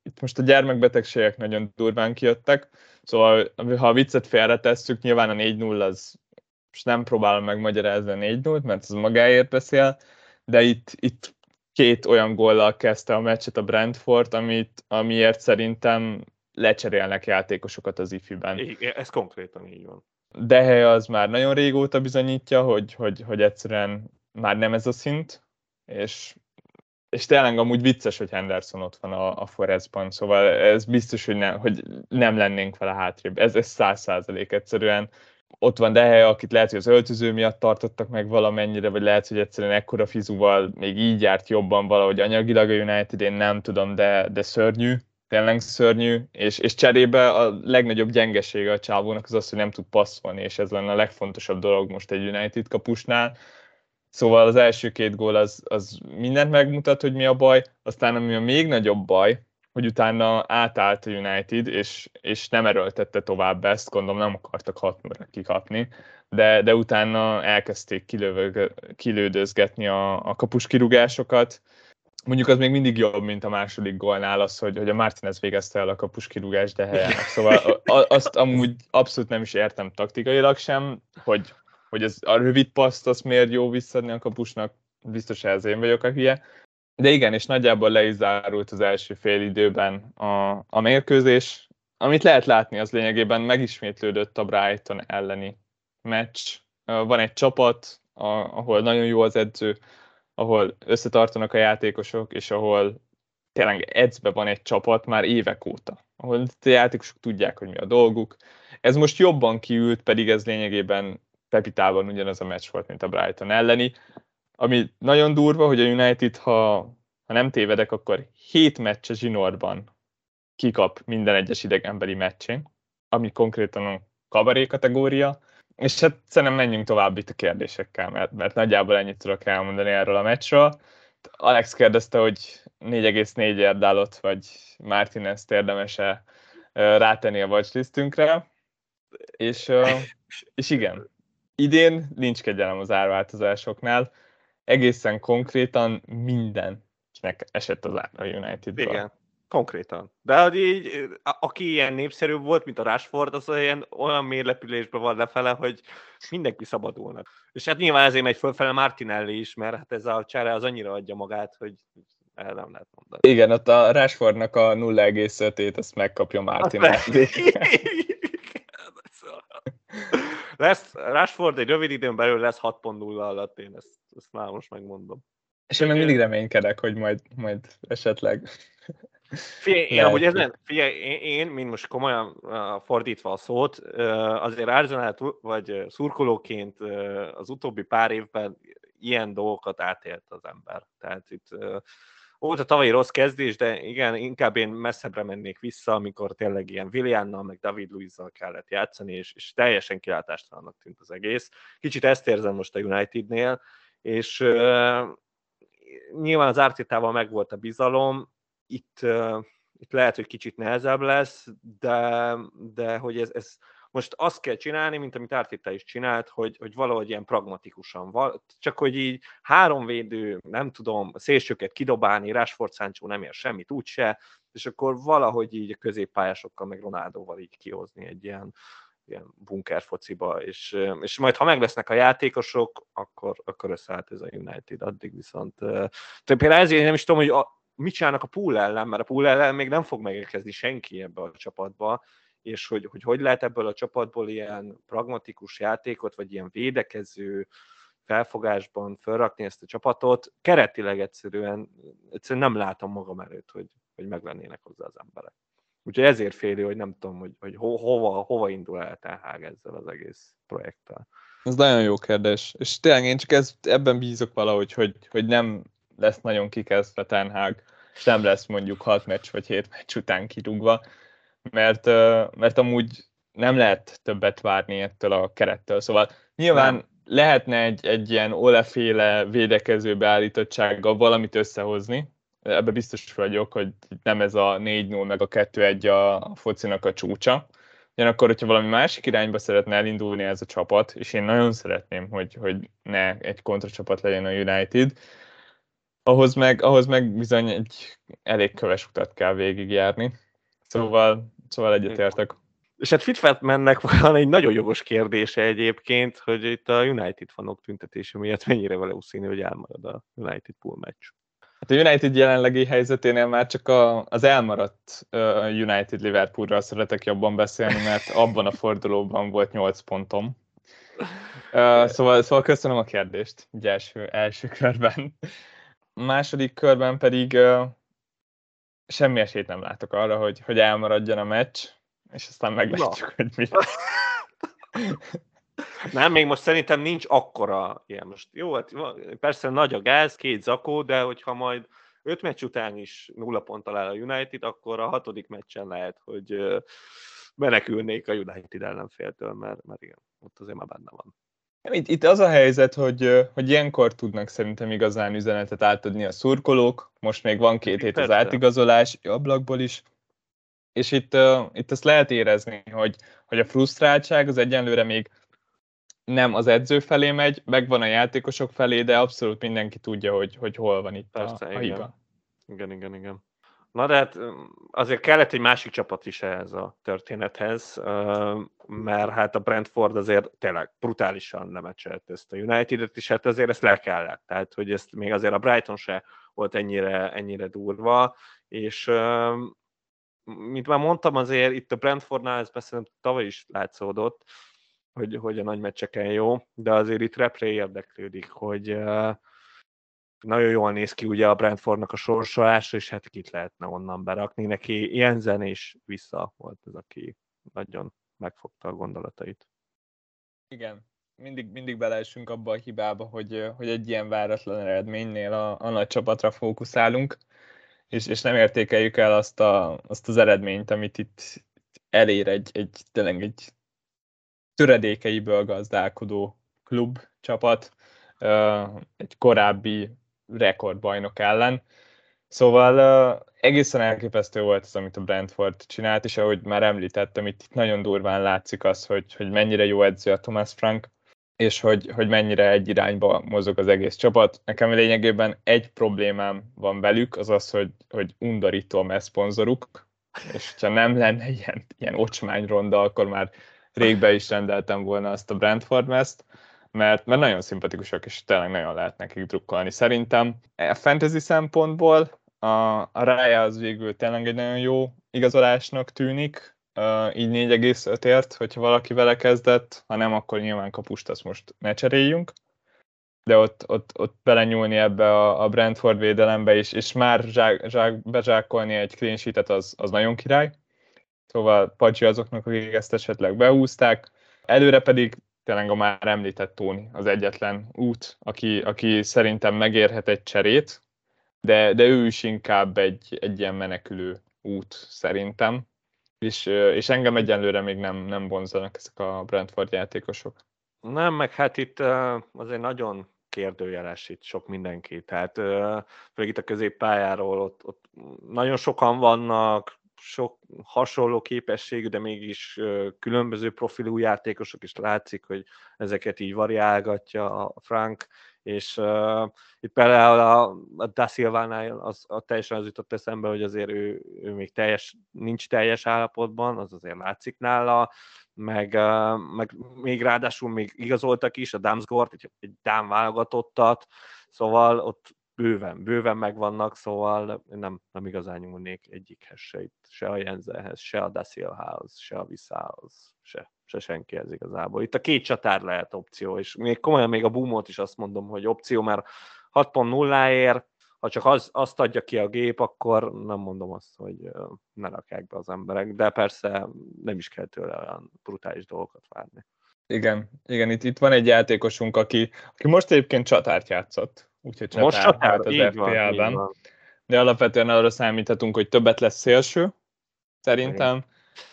Speaker 2: itt most a gyermekbetegségek nagyon durván kijöttek, szóval ha a viccet félretesszük, nyilván a 4-0 az és nem próbálom megmagyarázni a 4 0 mert ez magáért beszél, de itt, itt két olyan góllal kezdte a meccset a Brentford, amit, amiért szerintem lecserélnek játékosokat az ifiben.
Speaker 1: Igen, ez konkrétan így van.
Speaker 2: Dehe az már nagyon régóta bizonyítja, hogy, hogy, hogy egyszerűen már nem ez a szint, és, és tényleg amúgy vicces, hogy Henderson ott van a, a Forestban, szóval ez biztos, hogy, ne, hogy nem lennénk vele hátrébb. Ez, száz százalék egyszerűen ott van Dehe, akit lehet, hogy az öltöző miatt tartottak meg valamennyire, vagy lehet, hogy egyszerűen ekkora fizuval még így járt jobban valahogy anyagilag a United, én nem tudom, de, de szörnyű, tényleg szörnyű, és, és cserébe a legnagyobb gyengesége a csávónak az az, hogy nem tud passzolni, és ez lenne a legfontosabb dolog most egy United kapusnál. Szóval az első két gól az, az mindent megmutat, hogy mi a baj, aztán ami a még nagyobb baj, hogy utána átállt a United, és, és nem erőltette tovább ezt, gondolom nem akartak 6 kikapni, de, de utána elkezdték kilövög, kilődözgetni a, a kapus kirúgásokat. Mondjuk az még mindig jobb, mint a második gólnál az, hogy, hogy a Martinez végezte el a kapus kirúgást de helyenek. Szóval azt amúgy abszolút nem is értem taktikailag sem, hogy, hogy ez, a rövid paszt azt miért jó visszadni a kapusnak, biztos ez én vagyok a hülye, de igen, és nagyjából le is zárult az első fél időben a, a mérkőzés. Amit lehet látni, az lényegében megismétlődött a Brighton elleni meccs. Van egy csapat, ahol nagyon jó az edző, ahol összetartanak a játékosok, és ahol tényleg edzve van egy csapat már évek óta, ahol a játékosok tudják, hogy mi a dolguk. Ez most jobban kiült, pedig ez lényegében Pepitában ugyanaz a meccs volt, mint a Brighton elleni. Ami nagyon durva, hogy a United, ha, ha nem tévedek, akkor 7 meccse zsinórban kikap minden egyes idegenbeli meccsén, ami konkrétan a kabaré kategória, és hát szerintem menjünk tovább itt a kérdésekkel, mert, mert nagyjából ennyit tudok elmondani erről a meccsről. Alex kérdezte, hogy 4,4 érdálot, vagy Martinez-t érdemes-e rátenni a watchlistünkre, és, és igen, idén nincs kegyelem az árváltozásoknál, egészen konkrétan mindenkinek esett az ár a united
Speaker 1: Igen, konkrétan. De hogy így, aki ilyen népszerű volt, mint a Rashford, az olyan, olyan mérlepülésben van lefele, hogy mindenki szabadulnak. És hát nyilván ezért megy fölfele Martinelli is, mert hát ez a csere az annyira adja magát, hogy el nem lehet mondani.
Speaker 2: Igen, ott a Rashfordnak a 0,5-ét azt megkapja Martinelli.
Speaker 1: lesz, Rashford egy rövid időn belül lesz 6.0 alatt, én ezt, ezt már most megmondom.
Speaker 2: És én meg mindig reménykedek, hogy majd, majd esetleg
Speaker 1: Figyelj, én, amúgy ez nem, figyelj, én, én, mint most komolyan fordítva a szót, azért Arsenal vagy szurkolóként az utóbbi pár évben ilyen dolgokat átélt az ember. Tehát itt volt a tavalyi rossz kezdés, de igen, inkább én messzebbre mennék vissza, amikor tényleg ilyen Williannal, meg David Luizzal kellett játszani, és, és teljesen kilátástalannak tűnt az egész. Kicsit ezt érzem most a Unitednél, és uh, nyilván az Artetával megvolt a bizalom, itt, uh, itt lehet, hogy kicsit nehezebb lesz, de, de hogy ez, ez most azt kell csinálni, mint amit Arteta is csinált, hogy, hogy valahogy ilyen pragmatikusan, csak hogy így három védő, nem tudom, szélsőket kidobálni, Rashford Sancho nem ér semmit úgyse, és akkor valahogy így a középpályásokkal, meg Ronaldóval így kihozni egy ilyen, ilyen bunker fociba, és, és majd ha meg lesznek a játékosok, akkor, akkor összeállt ez a United, addig viszont. Például ezért nem is tudom, hogy a, mit csinálnak a pool ellen, mert a pool ellen még nem fog megérkezni senki ebbe a csapatba, és hogy, hogy hogy lehet ebből a csapatból ilyen pragmatikus játékot, vagy ilyen védekező felfogásban felrakni ezt a csapatot, keretileg egyszerűen, egyszerűen nem látom magam előtt, hogy, hogy meglennének hozzá az emberek. Úgyhogy ezért félő, hogy nem tudom, hogy, hogy ho, hova, hova indul el Ten Hag ezzel az egész projekttel.
Speaker 2: Ez nagyon jó kérdés. És tényleg én csak ez, ebben bízok valahogy, hogy, hogy nem lesz nagyon kikezdve Ten Hag, és nem lesz mondjuk 6 meccs vagy 7 meccs után kirúgva, mert, mert amúgy nem lehet többet várni ettől a kerettől. Szóval nyilván nem. lehetne egy, egy ilyen oleféle védekező beállítottsággal valamit összehozni, ebbe biztos vagyok, hogy nem ez a 4-0 meg a 2-1 a focinak a csúcsa. Ugyanakkor, hogyha valami másik irányba szeretne elindulni ez a csapat, és én nagyon szeretném, hogy, hogy ne egy kontracsapat legyen a United, ahhoz meg, ahhoz meg bizony egy elég köves utat kell végigjárni. Szóval, szóval egyetértek.
Speaker 1: És hát Fitfatmannek van egy nagyon jogos kérdése egyébként, hogy itt a United fanok tüntetése miatt mennyire valószínű, hogy elmarad a United pool meccs.
Speaker 2: Hát a United jelenlegi helyzeténél már csak a, az elmaradt uh, United Liverpoolról szeretek jobban beszélni, mert abban a fordulóban volt 8 pontom. Uh, szóval, szóval köszönöm a kérdést, egy első, első körben. Második körben pedig uh, semmi esélyt nem látok arra, hogy, hogy elmaradjon a meccs, és aztán meglátjuk, Na. hogy mi
Speaker 1: Nem, még most szerintem nincs akkora ilyen. Most jó, hát persze nagy a gáz, két zakó, de hogyha majd öt meccs után is nulla ponttal áll a United, akkor a hatodik meccsen lehet, hogy menekülnék a United ellenféltől, mert, mert igen, ott azért már benne van.
Speaker 2: Itt, itt az a helyzet, hogy, hogy ilyenkor tudnak szerintem igazán üzenetet átadni a szurkolók, most még van két hét az átigazolás ablakból is, és itt, uh, itt ezt lehet érezni, hogy, hogy a frusztráltság az egyenlőre még nem az edző felé megy, megvan a játékosok felé, de abszolút mindenki tudja, hogy, hogy hol van itt Persze, a, a hiba.
Speaker 1: Igen, igen, igen. Na de hát azért kellett egy másik csapat is ehhez a történethez, mert hát a Brentford azért tényleg brutálisan lemecselt ezt a United-et, és hát azért ezt le kellett. Tehát, hogy ezt még azért a Brighton se volt ennyire, ennyire durva, és mint már mondtam, azért itt a Brentfordnál ez persze tavaly is látszódott, hogy, hogy a nagy meccseken jó, de azért itt replay érdeklődik, hogy uh, nagyon jól néz ki ugye a Brentfordnak a sorsolása, és hát kit lehetne onnan berakni. Neki Jensen és vissza volt az, aki nagyon megfogta a gondolatait.
Speaker 2: Igen, mindig, mindig beleesünk abba a hibába, hogy, hogy egy ilyen váratlan eredménynél a, a nagy csapatra fókuszálunk, és, és nem értékeljük el azt, a, azt az eredményt, amit itt elér egy, egy tényleg egy töredékeiből gazdálkodó klub, csapat, egy korábbi rekordbajnok ellen. Szóval egészen elképesztő volt az, amit a Brentford csinált, és ahogy már említettem, itt nagyon durván látszik az, hogy, hogy mennyire jó edző a Thomas Frank, és hogy, hogy mennyire egy irányba mozog az egész csapat. Nekem lényegében egy problémám van velük, az az, hogy, hogy undorító a messzponzoruk, és ha nem lenne ilyen, ilyen ocsmányronda, akkor már régbe is rendeltem volna azt a Brentford meszt, mert, mert nagyon szimpatikusak, és tényleg nagyon lehet nekik drukkolni. Szerintem a fantasy szempontból a, a Raya az végül tényleg egy nagyon jó igazolásnak tűnik, uh, így 4,5-ért, hogyha valaki vele kezdett, ha nem, akkor nyilván kapust azt most ne cseréljünk. De ott, ott, ott belenyúlni ebbe a, a Brentford védelembe is, és már zsák, zsák, bezsákolni egy clean sheet az, az nagyon király. Szóval Pacsi azoknak, akik ezt esetleg beúzták. Előre pedig tényleg a már említett Tóni az egyetlen út, aki, aki szerintem megérhet egy cserét, de, de ő is inkább egy, egy ilyen menekülő út szerintem, és, és engem egyenlőre még nem, nem vonzanak ezek a Brentford játékosok.
Speaker 1: Nem, meg hát itt azért nagyon kérdőjeles itt sok mindenki. Tehát főleg itt a középpályáról ott, ott nagyon sokan vannak, sok hasonló képességű, de mégis különböző profilú játékosok is látszik, hogy ezeket így variálgatja a Frank, és uh, itt például a, a Da Silva-nál az, a teljesen az jutott eszembe, hogy azért ő, ő még teljes, nincs teljes állapotban, az azért látszik nála, meg, uh, meg még ráadásul még igazoltak is a Damsgort, egy, egy Dám válogatottat, szóval ott bőven, bőven megvannak, szóval nem, nem igazán nyúlnék egyikhez se itt, se a Jensenhez, se a Dasilhához, se a Viszához, se, se senkihez igazából. Itt a két csatár lehet opció, és még komolyan még a boomot is azt mondom, hogy opció, mert 6.0-ért, ha csak az, azt adja ki a gép, akkor nem mondom azt, hogy ne rakják be az emberek, de persze nem is kell tőle olyan brutális dolgokat várni.
Speaker 2: Igen, igen itt, itt van egy játékosunk, aki, aki most egyébként csatárt játszott úgyhogy csatár, Most csatár, az FPL-ben. De alapvetően arra számíthatunk, hogy többet lesz szélső, szerintem.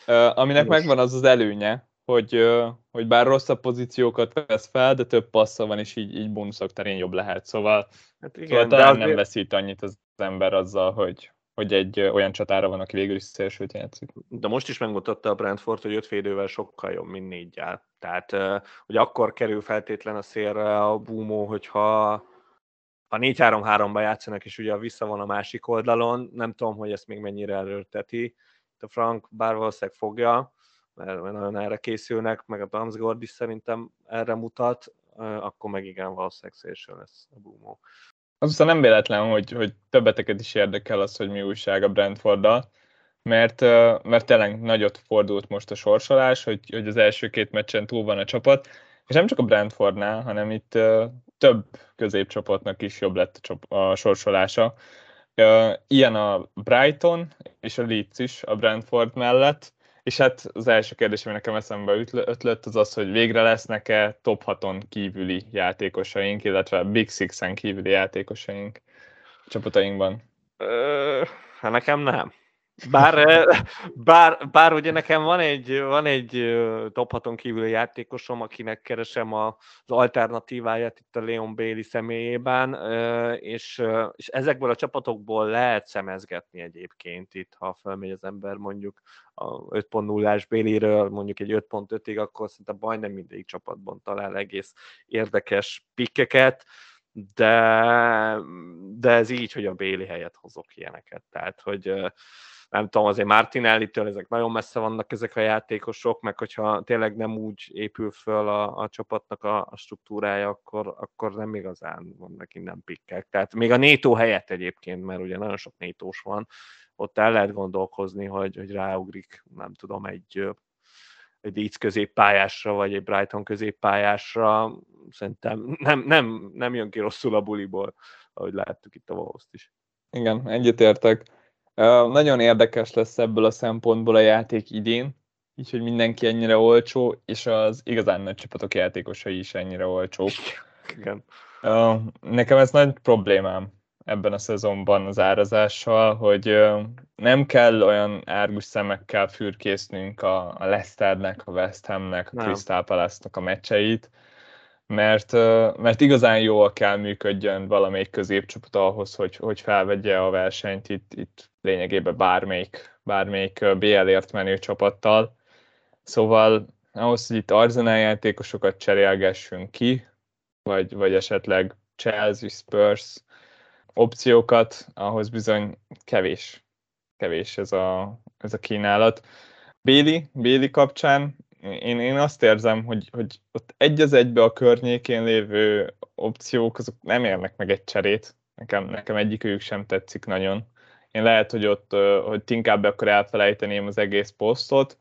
Speaker 2: Uh, aminek Most. megvan az az előnye, hogy, uh, hogy bár rosszabb pozíciókat vesz fel, de több passza van, és így, így bónuszok terén jobb lehet. Szóval, hát igen, szóval talán azért... nem veszít annyit az ember azzal, hogy, hogy egy olyan csatára van, aki végül is szélsőt játszik.
Speaker 1: De most is megmutatta a Brentford, hogy öt védővel sokkal jobb, mint négyel. Tehát, hogy akkor kerül feltétlen a szélre a búmó, hogyha ha 4-3-3-ba játszanak, és ugye vissza van a másik oldalon, nem tudom, hogy ezt még mennyire erőlteti. A Frank bár valószínűleg fogja, mert nagyon erre készülnek, meg a Bamsgord is szerintem erre mutat, akkor meg igen, valószínűleg szélső lesz a Bumó.
Speaker 2: Az aztán nem véletlen, hogy, hogy többeteket is érdekel az, hogy mi újság a Brentforddal, mert, mert tényleg nagyot fordult most a sorsolás, hogy, hogy az első két meccsen túl van a csapat, és nem csak a Brentfordnál, hanem itt több középcsapatnak is jobb lett a, sorsolása. Ilyen a Brighton és a Leeds is a Brentford mellett, És hát az első kérdés, ami nekem eszembe ötlött, az az, hogy végre lesznek-e top 6-on kívüli játékosaink, illetve Big Six-en kívüli játékosaink csapatainkban?
Speaker 1: Ö, hát nekem nem. Bár, bár, bár ugye nekem van egy, van egy top kívüli játékosom, akinek keresem az alternatíváját itt a Leon Bailey személyében, és, és ezekből a csapatokból lehet szemezgetni egyébként itt, ha felmegy az ember mondjuk a 5.0-ás Bailey-ről mondjuk egy 5.5-ig, akkor szerintem majdnem mindegyik csapatban talál egész érdekes pikkeket de, de ez így, hogy a Béli helyet hozok ilyeneket. Tehát, hogy nem tudom, azért Martinelli-től ezek nagyon messze vannak ezek a játékosok, meg hogyha tényleg nem úgy épül föl a, a csapatnak a, a struktúrája, akkor, akkor nem igazán vannak innen pikkek. Tehát még a nétó helyett egyébként, mert ugye nagyon sok nétós van, ott el lehet gondolkozni, hogy, hogy ráugrik, nem tudom, egy egy Leeds középpályásra, vagy egy Brighton középpályásra, szerintem nem, nem, nem jön ki rosszul a buliból, ahogy láttuk itt a wolves is.
Speaker 2: Igen, egyetértek. Nagyon érdekes lesz ebből a szempontból a játék idén, így, hogy mindenki ennyire olcsó, és az igazán nagy csapatok játékosai is ennyire olcsók.
Speaker 1: Igen.
Speaker 2: Nekem ez nagy problémám ebben a szezonban az árazással, hogy nem kell olyan árgus szemekkel fürkésznünk a, a Leicesternek, a West Hamnek, a Crystal Palace-nak a meccseit, mert, mert igazán jól kell működjön valamelyik középcsapat ahhoz, hogy, hogy felvegye a versenyt itt, itt lényegében bármelyik, bármelyik BL-ért menő csapattal. Szóval ahhoz, hogy itt Arsenal játékosokat cserélgessünk ki, vagy, vagy esetleg Chelsea, Spurs opciókat, ahhoz bizony kevés, kevés ez a, ez a kínálat. Béli, Béli kapcsán én, én azt érzem, hogy, hogy ott egy az egybe a környékén lévő opciók, azok nem érnek meg egy cserét. Nekem, nekem egyikőjük sem tetszik nagyon. Én lehet, hogy ott hogy inkább akkor elfelejteném az egész posztot.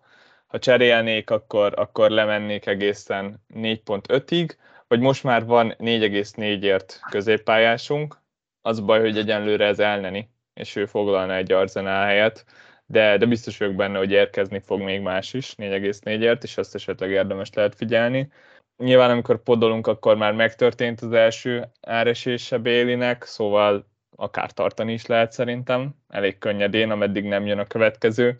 Speaker 2: Ha cserélnék, akkor, akkor lemennék egészen 4.5-ig, vagy most már van 4,4-ért középpályásunk. Az baj, hogy egyenlőre ez elneni, és ő foglalna egy arzenál helyet de, de biztos vagyok benne, hogy érkezni fog még más is 4,4-ért, és azt esetleg érdemes lehet figyelni. Nyilván, amikor podolunk, akkor már megtörtént az első áresése Bélinek, szóval akár tartani is lehet szerintem, elég könnyedén, ameddig nem jön a következő.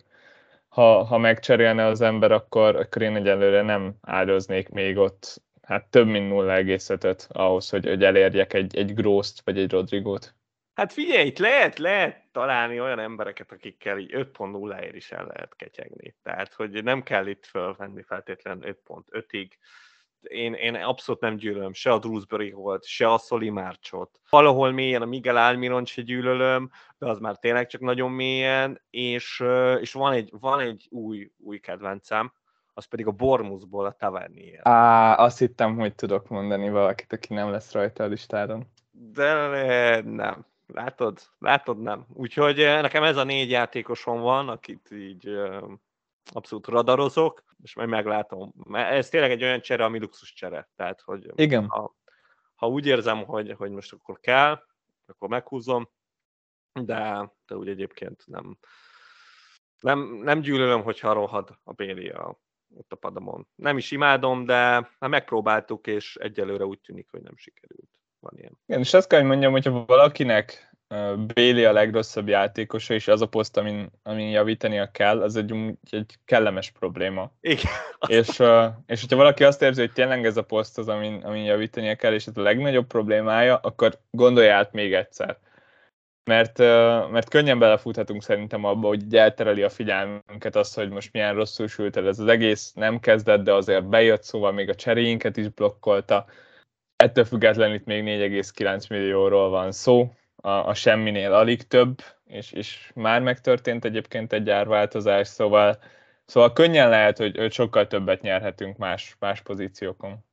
Speaker 2: Ha, ha megcserélne az ember, akkor, akkor én egyelőre nem áldoznék még ott hát több mint 0,5-öt ahhoz, hogy, hogy elérjek egy, egy Grószt vagy egy Rodrigót.
Speaker 1: Hát figyelj, itt lehet, lehet találni olyan embereket, akikkel így 5.0-ért is el lehet ketyegni. Tehát, hogy nem kell itt fölvenni feltétlenül 5.5-ig. Én, én abszolút nem gyűlölöm se a Drewsbury volt, se a Soli Márcsot. Valahol mélyen a Miguel Almiron se gyűlölöm, de az már tényleg csak nagyon mélyen, és, és van, egy, van egy új, új kedvencem, az pedig a Bormusból a Tavernier.
Speaker 2: Á, azt hittem, hogy tudok mondani valakit, aki nem lesz rajta a listádon.
Speaker 1: De nem, Látod? Látod, nem. Úgyhogy eh, nekem ez a négy játékosom van, akit így eh, abszolút radarozok, és majd meglátom. Ez tényleg egy olyan csere, ami luxus csere. Tehát, hogy
Speaker 2: Igen.
Speaker 1: Ha, ha úgy érzem, hogy, hogy most akkor kell, akkor meghúzom, de, de úgy egyébként nem, nem, nem gyűlölöm, hogyha rohad a Béli a, ott a padamon. Nem is imádom, de hát megpróbáltuk, és egyelőre úgy tűnik, hogy nem sikerült van ilyen.
Speaker 2: Igen, és azt kell, hogy mondjam, hogyha valakinek Béli a legrosszabb játékosa, és az a poszt, amin, amin javítania kell, az egy, egy kellemes probléma.
Speaker 1: Igen.
Speaker 2: És, és hogyha valaki azt érzi, hogy tényleg ez a poszt az, amin, amin javítania kell, és ez a legnagyobb problémája, akkor gondolja át még egyszer. Mert, mert könnyen belefuthatunk szerintem abba, hogy eltereli a figyelmünket az, hogy most milyen rosszul sült el ez az egész, nem kezdett, de azért bejött, szóval még a cseréinket is blokkolta ettől függetlenül itt még 4,9 millióról van szó, a, a semminél alig több, és, és már megtörtént egyébként egy árváltozás, szóval, szóval könnyen lehet, hogy, hogy sokkal többet nyerhetünk más, más pozíciókon.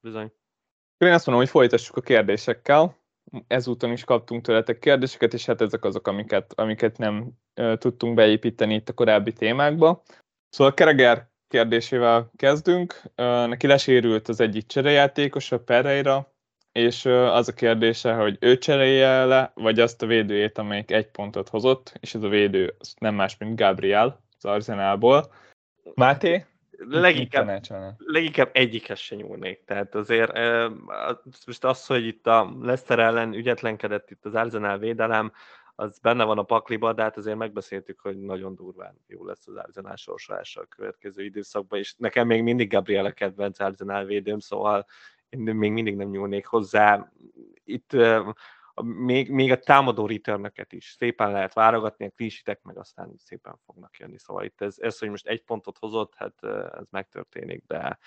Speaker 1: Bizony.
Speaker 2: Én azt mondom, hogy folytassuk a kérdésekkel. Ezúton is kaptunk tőletek kérdéseket, és hát ezek azok, amiket, amiket nem uh, tudtunk beépíteni itt a korábbi témákba. Szóval Kereger kérdésével kezdünk. Neki lesérült az egyik cserejátékos, a Pereira, és az a kérdése, hogy ő cserélje le, vagy azt a védőjét, amelyik egy pontot hozott, és ez a védő az nem más, mint Gabriel. az Arzenálból. Máté?
Speaker 1: Leginkább, leginkább egyikhez se nyúlnék. Tehát azért most az, hogy itt a Leicester ellen ügyetlenkedett itt az Arsenal védelem, az benne van a pakliba, de hát azért megbeszéltük, hogy nagyon durván jó lesz az Arsenal sorsolása a következő időszakban, és nekem még mindig Gabriele kedvenc Arsenal védőm, szóval én még mindig nem nyúlnék hozzá. Itt még, még a támadó returnöket is szépen lehet válogatni, a klísitek meg aztán szépen fognak jönni. Szóval itt ez, ez, hogy most egy pontot hozott, hát ez megtörténik, de,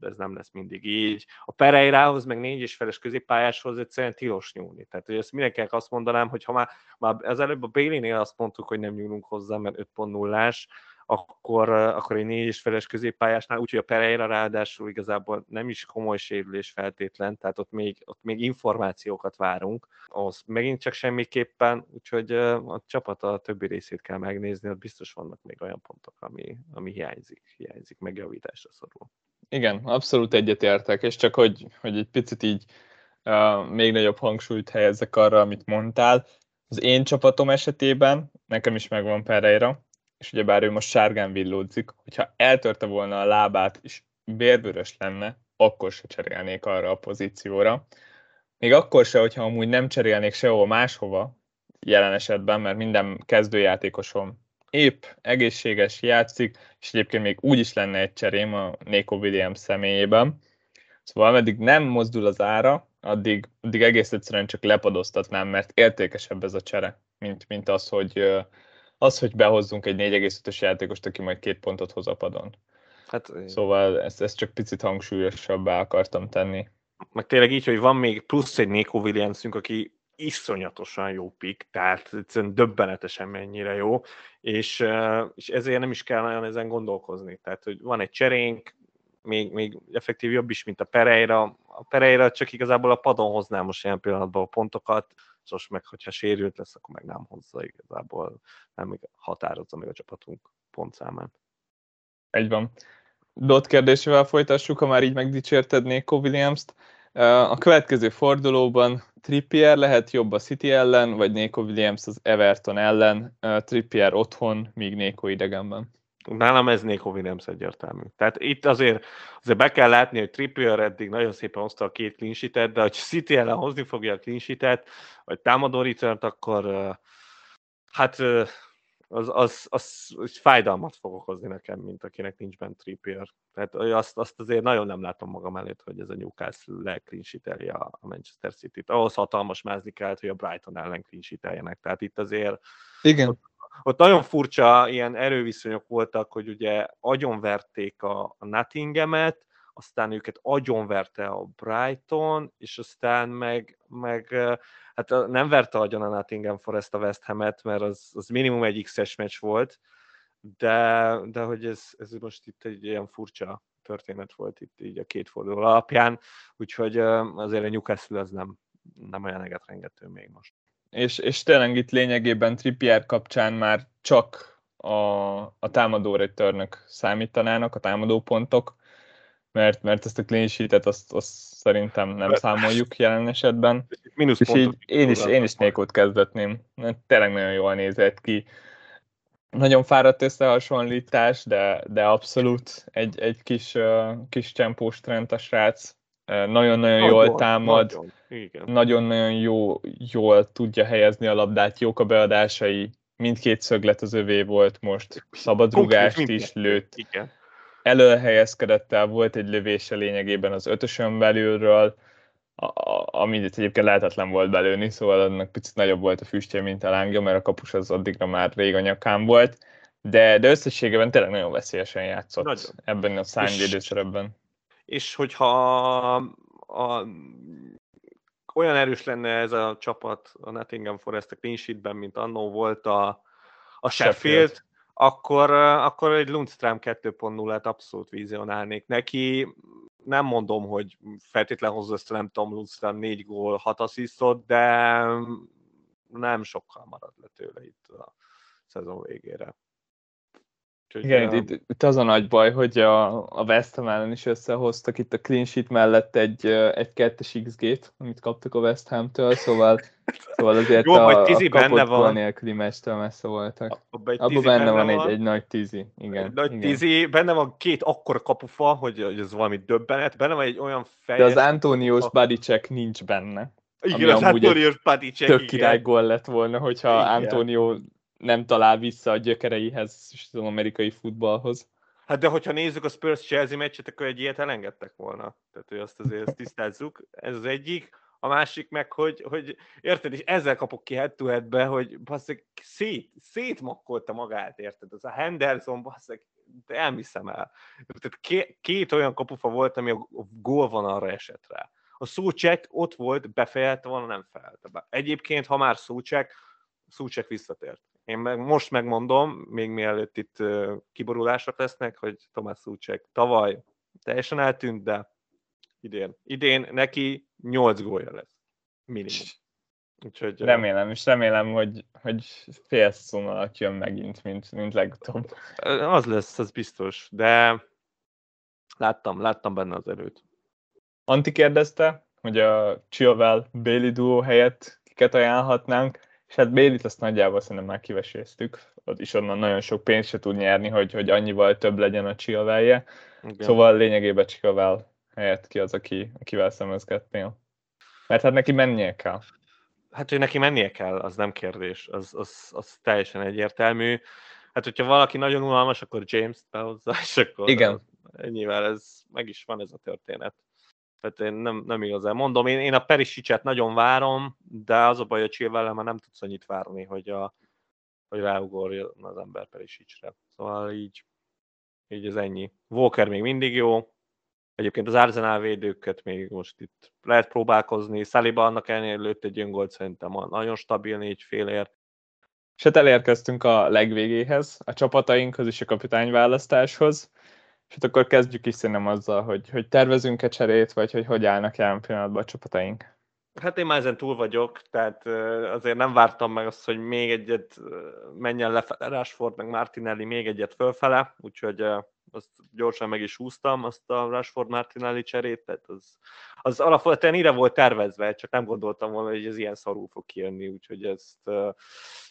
Speaker 1: de ez nem lesz mindig így. A Pereirához, meg négy és feles középpályáshoz egyszerűen tilos nyúlni. Tehát, hogy ezt mindenkinek azt mondanám, hogy ha már, már az előbb a Bailey-nél azt mondtuk, hogy nem nyúlunk hozzá, mert 5.0-ás, akkor, akkor egy négy és feles középpályásnál, úgyhogy a Pereira ráadásul igazából nem is komoly sérülés feltétlen, tehát ott még, ott még információkat várunk, az megint csak semmiképpen, úgyhogy a csapat a többi részét kell megnézni, ott biztos vannak még olyan pontok, ami, ami hiányzik, hiányzik, megjavításra szorul.
Speaker 2: Igen, abszolút egyetértek, és csak hogy, hogy egy picit így uh, még nagyobb hangsúlyt helyezzek arra, amit mondtál, az én csapatom esetében nekem is megvan Pereira, és ugyebár ő most sárgán villódzik, hogyha eltörte volna a lábát, és vérvörös lenne, akkor se cserélnék arra a pozícióra. Még akkor se, hogyha amúgy nem cserélnék sehol máshova, jelen esetben, mert minden kezdőjátékosom épp, egészséges, játszik, és egyébként még úgy is lenne egy cserém a Nico Williams személyében. Szóval ameddig nem mozdul az ára, addig, addig egész egyszerűen csak lepadoztatnám, mert értékesebb ez a csere, mint, mint az, hogy az, hogy behozzunk egy 4,5-ös játékost, aki majd két pontot hoz a padon. Hát, szóval ezt, ezt csak picit hangsúlyosabbá akartam tenni.
Speaker 1: Meg tényleg így, hogy van még plusz egy Nico Williamsünk, aki iszonyatosan jó pik, tehát egyszerűen döbbenetesen mennyire jó, és, és ezért nem is kell nagyon ezen gondolkozni. Tehát, hogy van egy cserénk, még, még effektív jobb is, mint a Pereira. A Pereira csak igazából a padon hozná most ilyen pillanatban a pontokat, most meg, hogyha sérült lesz, akkor meg nem hozza igazából, nem határozza meg a csapatunk pontszámát.
Speaker 2: Egy van. Dot kérdésével folytassuk, ha már így megdicsérted Nico Williams-t. A következő fordulóban Trippier lehet jobb a City ellen, vagy Nico Williams az Everton ellen, Trippier otthon, míg Nico idegenben.
Speaker 1: Nálam ez Nico Williams egyértelmű. Tehát itt azért, azért be kell látni, hogy Trippier eddig nagyon szépen hozta a két clean de hogy City ellen hozni fogja a clean vagy támadó return akkor hát az, az, az, az fájdalmat fog okozni nekem, mint akinek nincs bent Trippier. Tehát azt, azt azért nagyon nem látom magam előtt, hogy ez a Newcastle le clean a Manchester City-t. Ahhoz hatalmas mázni kellett, hogy a Brighton ellen clean Tehát itt azért
Speaker 2: Igen. Ott,
Speaker 1: ott nagyon furcsa ilyen erőviszonyok voltak, hogy ugye agyonverték a, a Nottinghamet, aztán őket agyonverte a Brighton, és aztán meg, meg hát nem verte agyon a Nottingham Forest a West Ham-et, mert az, az minimum egy X-es meccs volt, de, de hogy ez, ez most itt egy ilyen furcsa történet volt itt így a két forduló alapján, úgyhogy azért a Newcastle az nem, nem olyan eget még most.
Speaker 2: És, és tényleg itt lényegében Trippier kapcsán már csak a, a támadó returnök számítanának, a támadó pontok, mert, mert ezt a clean sheet-et azt, azt szerintem nem számoljuk jelen esetben. Minusz és így én is, én is Nékót kezdetném. Tényleg nagyon jól nézett ki. Nagyon fáradt összehasonlítás, de, de abszolút egy, egy kis, uh, kis csempós trend a srác. Nagyon-nagyon uh, jól támad, nagyon-nagyon jó, jól tudja helyezni a labdát, jók a beadásai, mindkét szöglet az övé volt most, szabadrugást is lőtt. Igen elől helyezkedett el, volt egy lövése lényegében az ötösön belülről, amit egyébként lehetetlen volt belőni, szóval annak picit nagyobb volt a füstje, mint a lángja, mert a kapus az addigra már rég a nyakán volt, de, de összességében tényleg nagyon veszélyesen játszott nagyon. ebben a szányvédőszerepben.
Speaker 1: És, és hogyha a, olyan erős lenne ez a csapat a Nottingham Forest a clean sheetben, mint annó volt a, a Sheffield, Sheffield akkor, akkor egy Lundström 2.0-et abszolút vizionálnék neki. Nem mondom, hogy feltétlen hozza ezt, nem tudom, Lundström 4 gól, 6 asszisztot, de nem sokkal marad le tőle itt a szezon végére.
Speaker 2: Úgyhogy, Igen, itt, itt az a nagy baj, hogy a, a West Ham ellen is összehoztak itt a clean sheet mellett egy, egy kettes XG-t, amit kaptak a West Ham-től, szóval, szóval azért Jó, a, a kapott van. nélküli meccstől messze voltak. Abban benne, benne van, van egy, egy nagy tízi. Igen,
Speaker 1: egy nagy
Speaker 2: igen.
Speaker 1: tízi, benne van két akkora kapufa, hogy, hogy ez valami döbbenet, benne van egy olyan fej.
Speaker 2: De az Antonius Badicek nincs benne.
Speaker 1: Igen, az Antonius Badicek,
Speaker 2: Tök király gól lett volna, hogyha igen. Antonio nem talál vissza a gyökereihez az amerikai futballhoz.
Speaker 1: Hát de hogyha nézzük a Spurs-Chelsea meccset, akkor egy ilyet elengedtek volna. Tehát, hogy azt azért azt tisztázzuk. Ez az egyik. A másik meg, hogy, hogy érted, és ezzel kapok ki head headbe, hogy basszeg, szét, szétmakkolta magát, érted? Az a Henderson, basszeg, elmiszem el. Tehát két, olyan kapufa volt, ami a gól van arra esett rá. A Szócsek ott volt, befejelte volna, nem fejelte be. Egyébként, ha már Szócsek, Szócsek visszatért. Én meg, most megmondom, még mielőtt itt kiborulások lesznek, hogy Tomás Szúcsek tavaly teljesen eltűnt, de idén, idén neki 8 gólja lesz. Minimum.
Speaker 2: Úgyhogy, remélem, és remélem, hogy, hogy fél szón alatt jön megint, mint, mint legutóbb.
Speaker 1: Az lesz, az biztos, de láttam, láttam benne az erőt.
Speaker 2: Anti kérdezte, hogy a Chilwell Bailey duo helyett kiket ajánlhatnánk. És hát Bélit azt nagyjából szerintem már kiveséztük, ott is onnan nagyon sok pénzt se tud nyerni, hogy, hogy annyival több legyen a Chilwell-je. Szóval lényegében Chilwell helyett ki az, aki, akivel szemezgetnél. Mert hát neki mennie kell.
Speaker 1: Hát, hogy neki mennie kell, az nem kérdés, az, az, az teljesen egyértelmű. Hát, hogyha valaki nagyon unalmas, akkor James-t behozza, és akkor
Speaker 2: Igen.
Speaker 1: ennyivel ez, meg is van ez a történet. Tehát én nem, nem igazán mondom. Én, én a Perisicset nagyon várom, de az a baj, hogy Chilwell már nem tudsz annyit várni, hogy, a, hogy ráugorjon az ember Perisicsre. Szóval így, így ez ennyi. Walker még mindig jó, Egyébként az Arsenal védőket még most itt lehet próbálkozni. Saliba annak ellenére lőtt egy öngolt szerintem nagyon stabil négy félért.
Speaker 2: És hát elérkeztünk a legvégéhez, a csapatainkhoz és a kapitányválasztáshoz. És hát akkor kezdjük is szerintem azzal, hogy, hogy tervezünk-e cserét, vagy hogy hogy állnak jelen pillanatban a csapataink.
Speaker 1: Hát én már ezen túl vagyok, tehát azért nem vártam meg azt, hogy még egyet menjen lefele Rashford, meg Martinelli még egyet fölfele, úgyhogy azt gyorsan meg is húztam, azt a Rashford Martinelli cserét, tehát az, az alapvetően ide volt tervezve, csak nem gondoltam volna, hogy ez ilyen szarul fog kijönni, úgyhogy ezt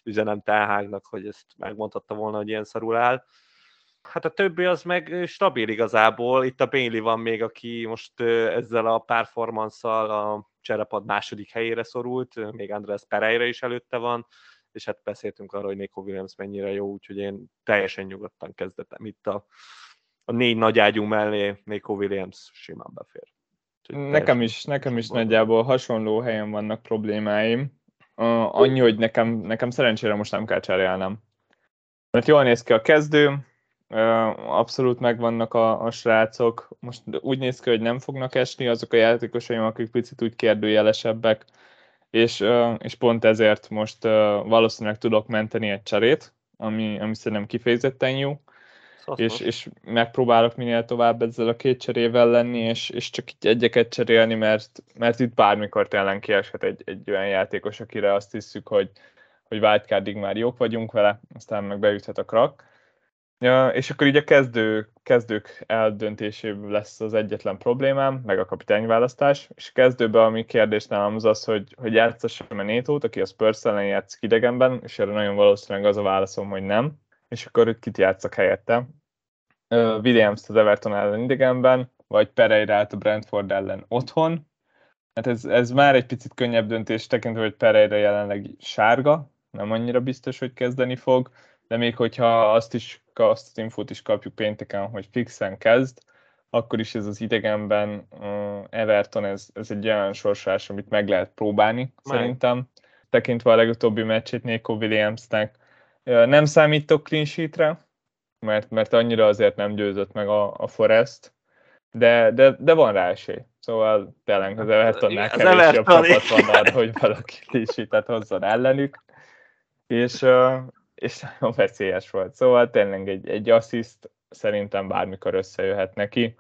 Speaker 1: üzenem Telhágnak, hogy ezt megmondhatta volna, hogy ilyen szarul áll. Hát a többi az meg stabil igazából. Itt a Bailey van még, aki most ezzel a performance a cserepad második helyére szorult, még András Pereira is előtte van, és hát beszéltünk arról, hogy Nico Williams mennyire jó, úgyhogy én teljesen nyugodtan kezdetem itt a, a négy nagy ágyú mellé Nico Williams simán befér.
Speaker 2: Úgyhogy nekem is, nekem is nagyjából hasonló helyen vannak problémáim. Uh, annyi, hogy nekem, nekem szerencsére most nem kell cserélnem. Mert jól néz ki a kezdő, abszolút megvannak a, a srácok. Most úgy néz ki, hogy nem fognak esni azok a játékosaim, akik picit úgy kérdőjelesebbek, és, és pont ezért most valószínűleg tudok menteni egy cserét, ami, ami szerintem kifejezetten jó, és, és megpróbálok minél tovább ezzel a két cserével lenni, és, és csak így egyeket cserélni, mert, mert itt bármikor tényleg kieshet egy, egy olyan játékos, akire azt hiszük, hogy, hogy wildcardig már jók vagyunk vele, aztán meg beüthet a krak Ja, és akkor így a kezdő, kezdők eldöntéséből lesz az egyetlen problémám, meg a kapitányválasztás, és kezdőben ami kérdés nálam az az, hogy, hogy játszassam a Nétót, aki a Spurs ellen játszik idegenben, és erre nagyon valószínűleg az a válaszom, hogy nem, és akkor itt kit játszak helyette. Uh, Williams az Everton ellen idegenben, vagy pereira a Brentford ellen otthon. Hát ez, ez már egy picit könnyebb döntés tekintve, hogy Pereira jelenleg sárga, nem annyira biztos, hogy kezdeni fog de még hogyha azt is, azt az infót is kapjuk pénteken, hogy fixen kezd, akkor is ez az idegenben uh, Everton, ez, ez egy olyan sorsás, amit meg lehet próbálni, Meg. szerintem. Tekintve a legutóbbi meccsét Nico Williamsnek. Nem számítok clean sheetre, mert, mert annyira azért nem győzött meg a, a Forest, de, de, de van rá esély. Szóval tényleg az Evertonnál kevés jobb csapat van arra, hogy valaki clean sheet hozzon ellenük. És, és nagyon veszélyes volt. Szóval tényleg egy, egy assziszt szerintem bármikor összejöhet neki,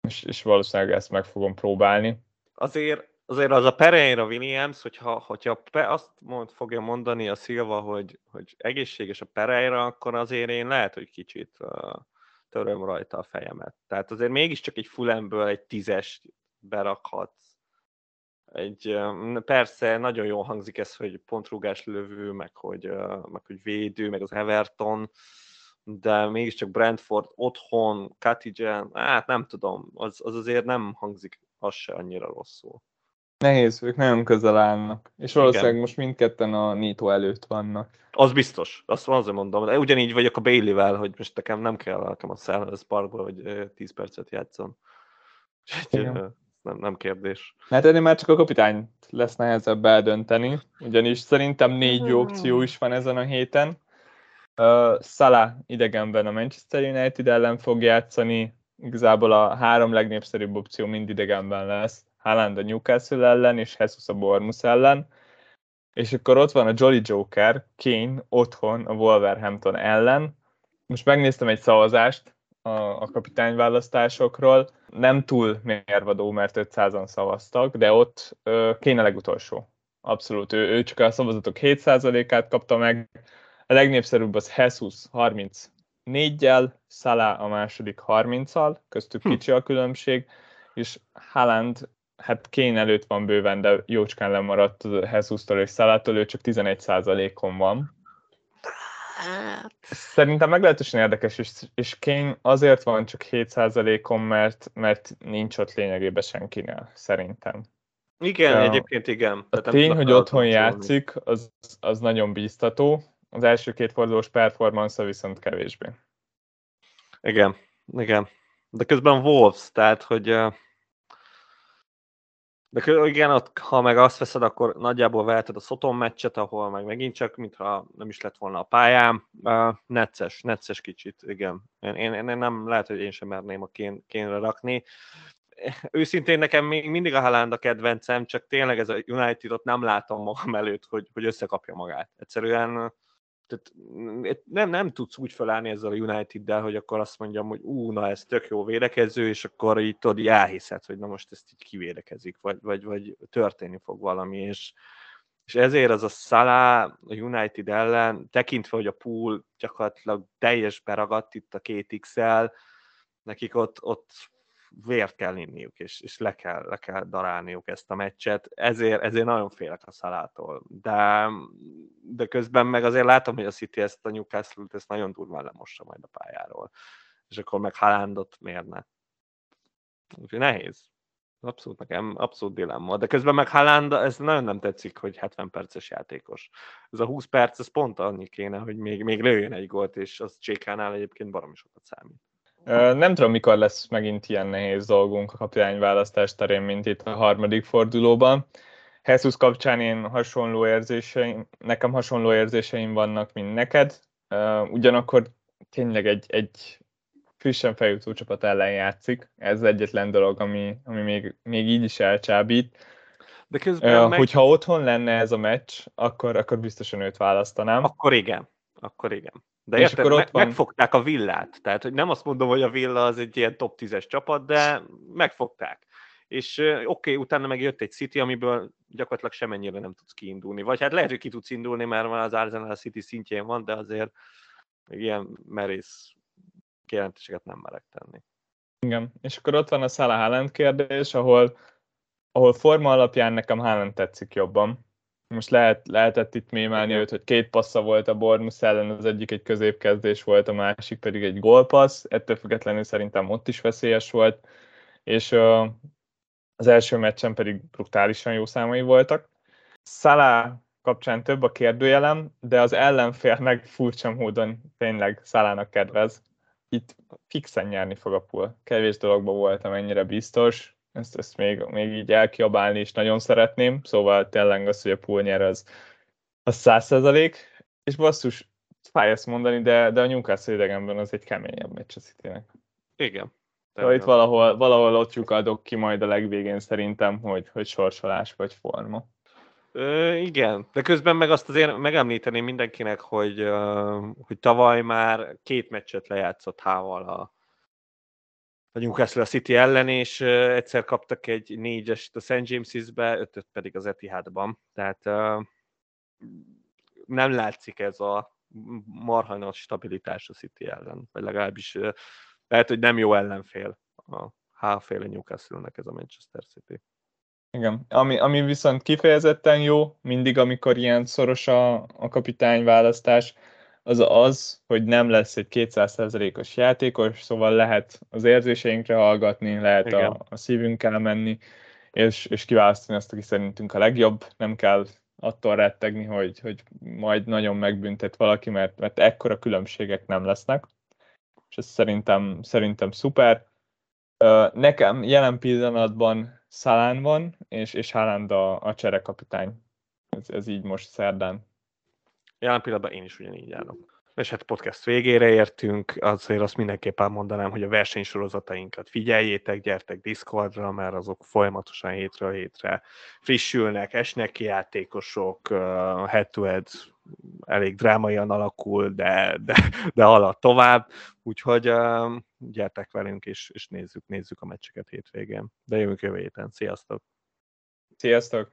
Speaker 2: és, és valószínűleg ezt meg fogom próbálni.
Speaker 1: Azért azért az a Pereira Williams, hogyha, hogyha azt mond, fogja mondani a Szilva, hogy, hogy egészséges a Pereira, akkor azért én lehet, hogy kicsit uh, töröm rajta a fejemet. Tehát azért mégiscsak egy fulemből egy tízes berakhatsz. Egy, persze nagyon jól hangzik ez, hogy pontrúgás lövő, meg hogy, meg hogy védő, meg az Everton, de mégiscsak Brentford otthon, Katigen, hát nem tudom, az, az azért nem hangzik az se annyira rosszul.
Speaker 2: Nehéz, ők nagyon közel állnak. És valószínűleg Igen. most mindketten a Nito előtt vannak.
Speaker 1: Az biztos, azt azért mondom. De ugyanígy vagyok a Bailey-vel, hogy most nekem nem kell nekem a Selhurst Parkba, hogy 10 percet játszom. Igen. Nem, nem kérdés.
Speaker 2: Hát ennél már csak a kapitány lesz nehezebb eldönteni, ugyanis szerintem négy jó opció is van ezen a héten. Uh, Salah idegenben a Manchester United ellen fog játszani, igazából a három legnépszerűbb opció mind idegenben lesz. Haaland a Newcastle ellen, és Jesus a Bournemouth ellen. És akkor ott van a Jolly Joker, Kane otthon a Wolverhampton ellen. Most megnéztem egy szavazást a, a kapitányválasztásokról. Nem túl mérvadó, mert 500-an szavaztak, de ott Kane a legutolsó. Abszolút, ő, ő csak a szavazatok 7%-át kapta meg. A legnépszerűbb az Jesus 34-jel, Salah a második 30-al, köztük hm. kicsi a különbség, és Haaland hát Kane előtt van bőven, de jócskán lemaradt Jesus-tól és Szalától, ő csak 11%-on van. Hát... Szerintem meglehetősen érdekes, és, és Kane azért van csak 7%-on, mert, mert nincs ott lényegében senkinél, szerintem.
Speaker 1: Igen, ja, egyébként igen.
Speaker 2: A Tehát tény, hogy otthon játszik, az, az nagyon bíztató. Az első két fordulós performance viszont kevésbé.
Speaker 1: Igen, igen. De közben Wolves, tehát hogy de igen, ott, ha meg azt veszed, akkor nagyjából veheted a Szoton meccset, ahol meg megint csak, mintha nem is lett volna a pályám. Uh, necces, necces kicsit, igen. Én, én, én, nem, lehet, hogy én sem merném a kén, kénre rakni. Őszintén nekem még mindig a Haaland a kedvencem, csak tényleg ez a United-ot nem látom magam előtt, hogy, hogy összekapja magát. Egyszerűen tehát nem, nem tudsz úgy felállni ezzel a United-del, hogy akkor azt mondjam, hogy ú, na ez tök jó védekező, és akkor így tudod, elhiszed, hogy na most ezt így kivédekezik, vagy, vagy, vagy történni fog valami, és, és ezért az a Salah a United ellen, tekintve, hogy a pool gyakorlatilag teljes beragadt itt a két XL, nekik ott, ott vért kell inniuk, és, és le, kell, le kell darálniuk ezt a meccset. Ezért, ezért nagyon félek a szalától. De, de közben meg azért látom, hogy a City ezt a Newcastle-t ezt nagyon durván lemossa majd a pályáról. És akkor meg Halandot mérne. Úgyhogy nehéz. Abszolút nekem, abszolút dilemma. De közben meg Haaland, ez nagyon nem tetszik, hogy 70 perces játékos. Ez a 20 perc, ez pont annyi kéne, hogy még, még lőjön egy gólt, és az Csékánál egyébként baromi sokat számít.
Speaker 2: Nem tudom, mikor lesz megint ilyen nehéz dolgunk a kapitányválasztás terén, mint itt a harmadik fordulóban. Jesus kapcsán én hasonló érzéseim, nekem hasonló érzéseim vannak, mint neked. Ugyanakkor tényleg egy, egy frissen feljutó csapat ellen játszik. Ez egyetlen dolog, ami, ami még, még így is elcsábít. De közben uh, meg... Hogyha otthon lenne ez a meccs, akkor, akkor biztosan őt választanám.
Speaker 1: Akkor igen. Akkor igen. De és érted, akkor ott me- van... megfogták a villát. Tehát, hogy nem azt mondom, hogy a villa az egy ilyen top 10-es csapat, de megfogták. És oké, okay, utána meg jött egy City, amiből gyakorlatilag semennyire nem tudsz kiindulni. Vagy hát lehet, hogy ki tudsz indulni, mert már az Arsenal City szintjén van, de azért ilyen merész kijelentéseket nem merek tenni.
Speaker 2: Igen, és akkor ott van a Salah Haaland kérdés, ahol, ahol forma alapján nekem Haaland tetszik jobban most lehet, lehetett itt mémálni őt, hogy két passza volt a Bournemouth ellen, az egyik egy középkezdés volt, a másik pedig egy gólpassz, ettől függetlenül szerintem ott is veszélyes volt, és uh, az első meccsen pedig brutálisan jó számai voltak. Salah kapcsán több a kérdőjelem, de az ellenfél meg furcsa módon tényleg Szalának kedvez. Itt fixen nyerni fog a pool. Kevés dologban voltam ennyire biztos, ezt, ezt még, még így elkiabálni is nagyon szeretném, szóval tényleg az, hogy a pool nyer, az, az száz százalék, és basszus, fáj ezt mondani, de, de a Newcastle idegenben az egy keményebb meccs a City-nek.
Speaker 1: Igen.
Speaker 2: Szóval itt valahol, valahol ott lyukadok ki majd a legvégén szerintem, hogy, hogy sorsolás vagy forma.
Speaker 1: Ö, igen, de közben meg azt azért megemlíteném mindenkinek, hogy, hogy tavaly már két meccset lejátszott Hával a, a Newcastle a City ellen, és egyszer kaptak egy négyes a St. James's-be, ötöt pedig az Etihadban. Tehát nem látszik ez a marha nagy stabilitás a City ellen, vagy legalábbis lehet, hogy nem jó ellenfél a H-féle Newcastle-nek ez a Manchester City.
Speaker 2: Igen, ami, ami viszont kifejezetten jó, mindig amikor ilyen szoros a, a kapitányválasztás, az az, hogy nem lesz egy 200%-os játékos, szóval lehet az érzéseinkre hallgatni, lehet a, a szívünkkel menni, és, és kiválasztani azt, aki szerintünk a legjobb, nem kell attól rettegni, hogy, hogy majd nagyon megbüntet valaki, mert, mert ekkora különbségek nem lesznek, és ez szerintem, szerintem szuper. Nekem jelen pillanatban Szalán van, és, és Haaland a, a cserekapitány. Ez, ez így most szerdán.
Speaker 1: Jelen pillanatban én is ugyanígy állok. És hát podcast végére értünk, azért azt mindenképpen mondanám, hogy a versenysorozatainkat figyeljétek, gyertek Discordra, mert azok folyamatosan hétről hétre frissülnek, esnek ki játékosok, head to head elég drámaian alakul, de, de, de halad tovább, úgyhogy gyertek velünk, és, és nézzük, nézzük a meccseket hétvégén. De jövünk jövő héten. Sziasztok!
Speaker 2: Sziasztok!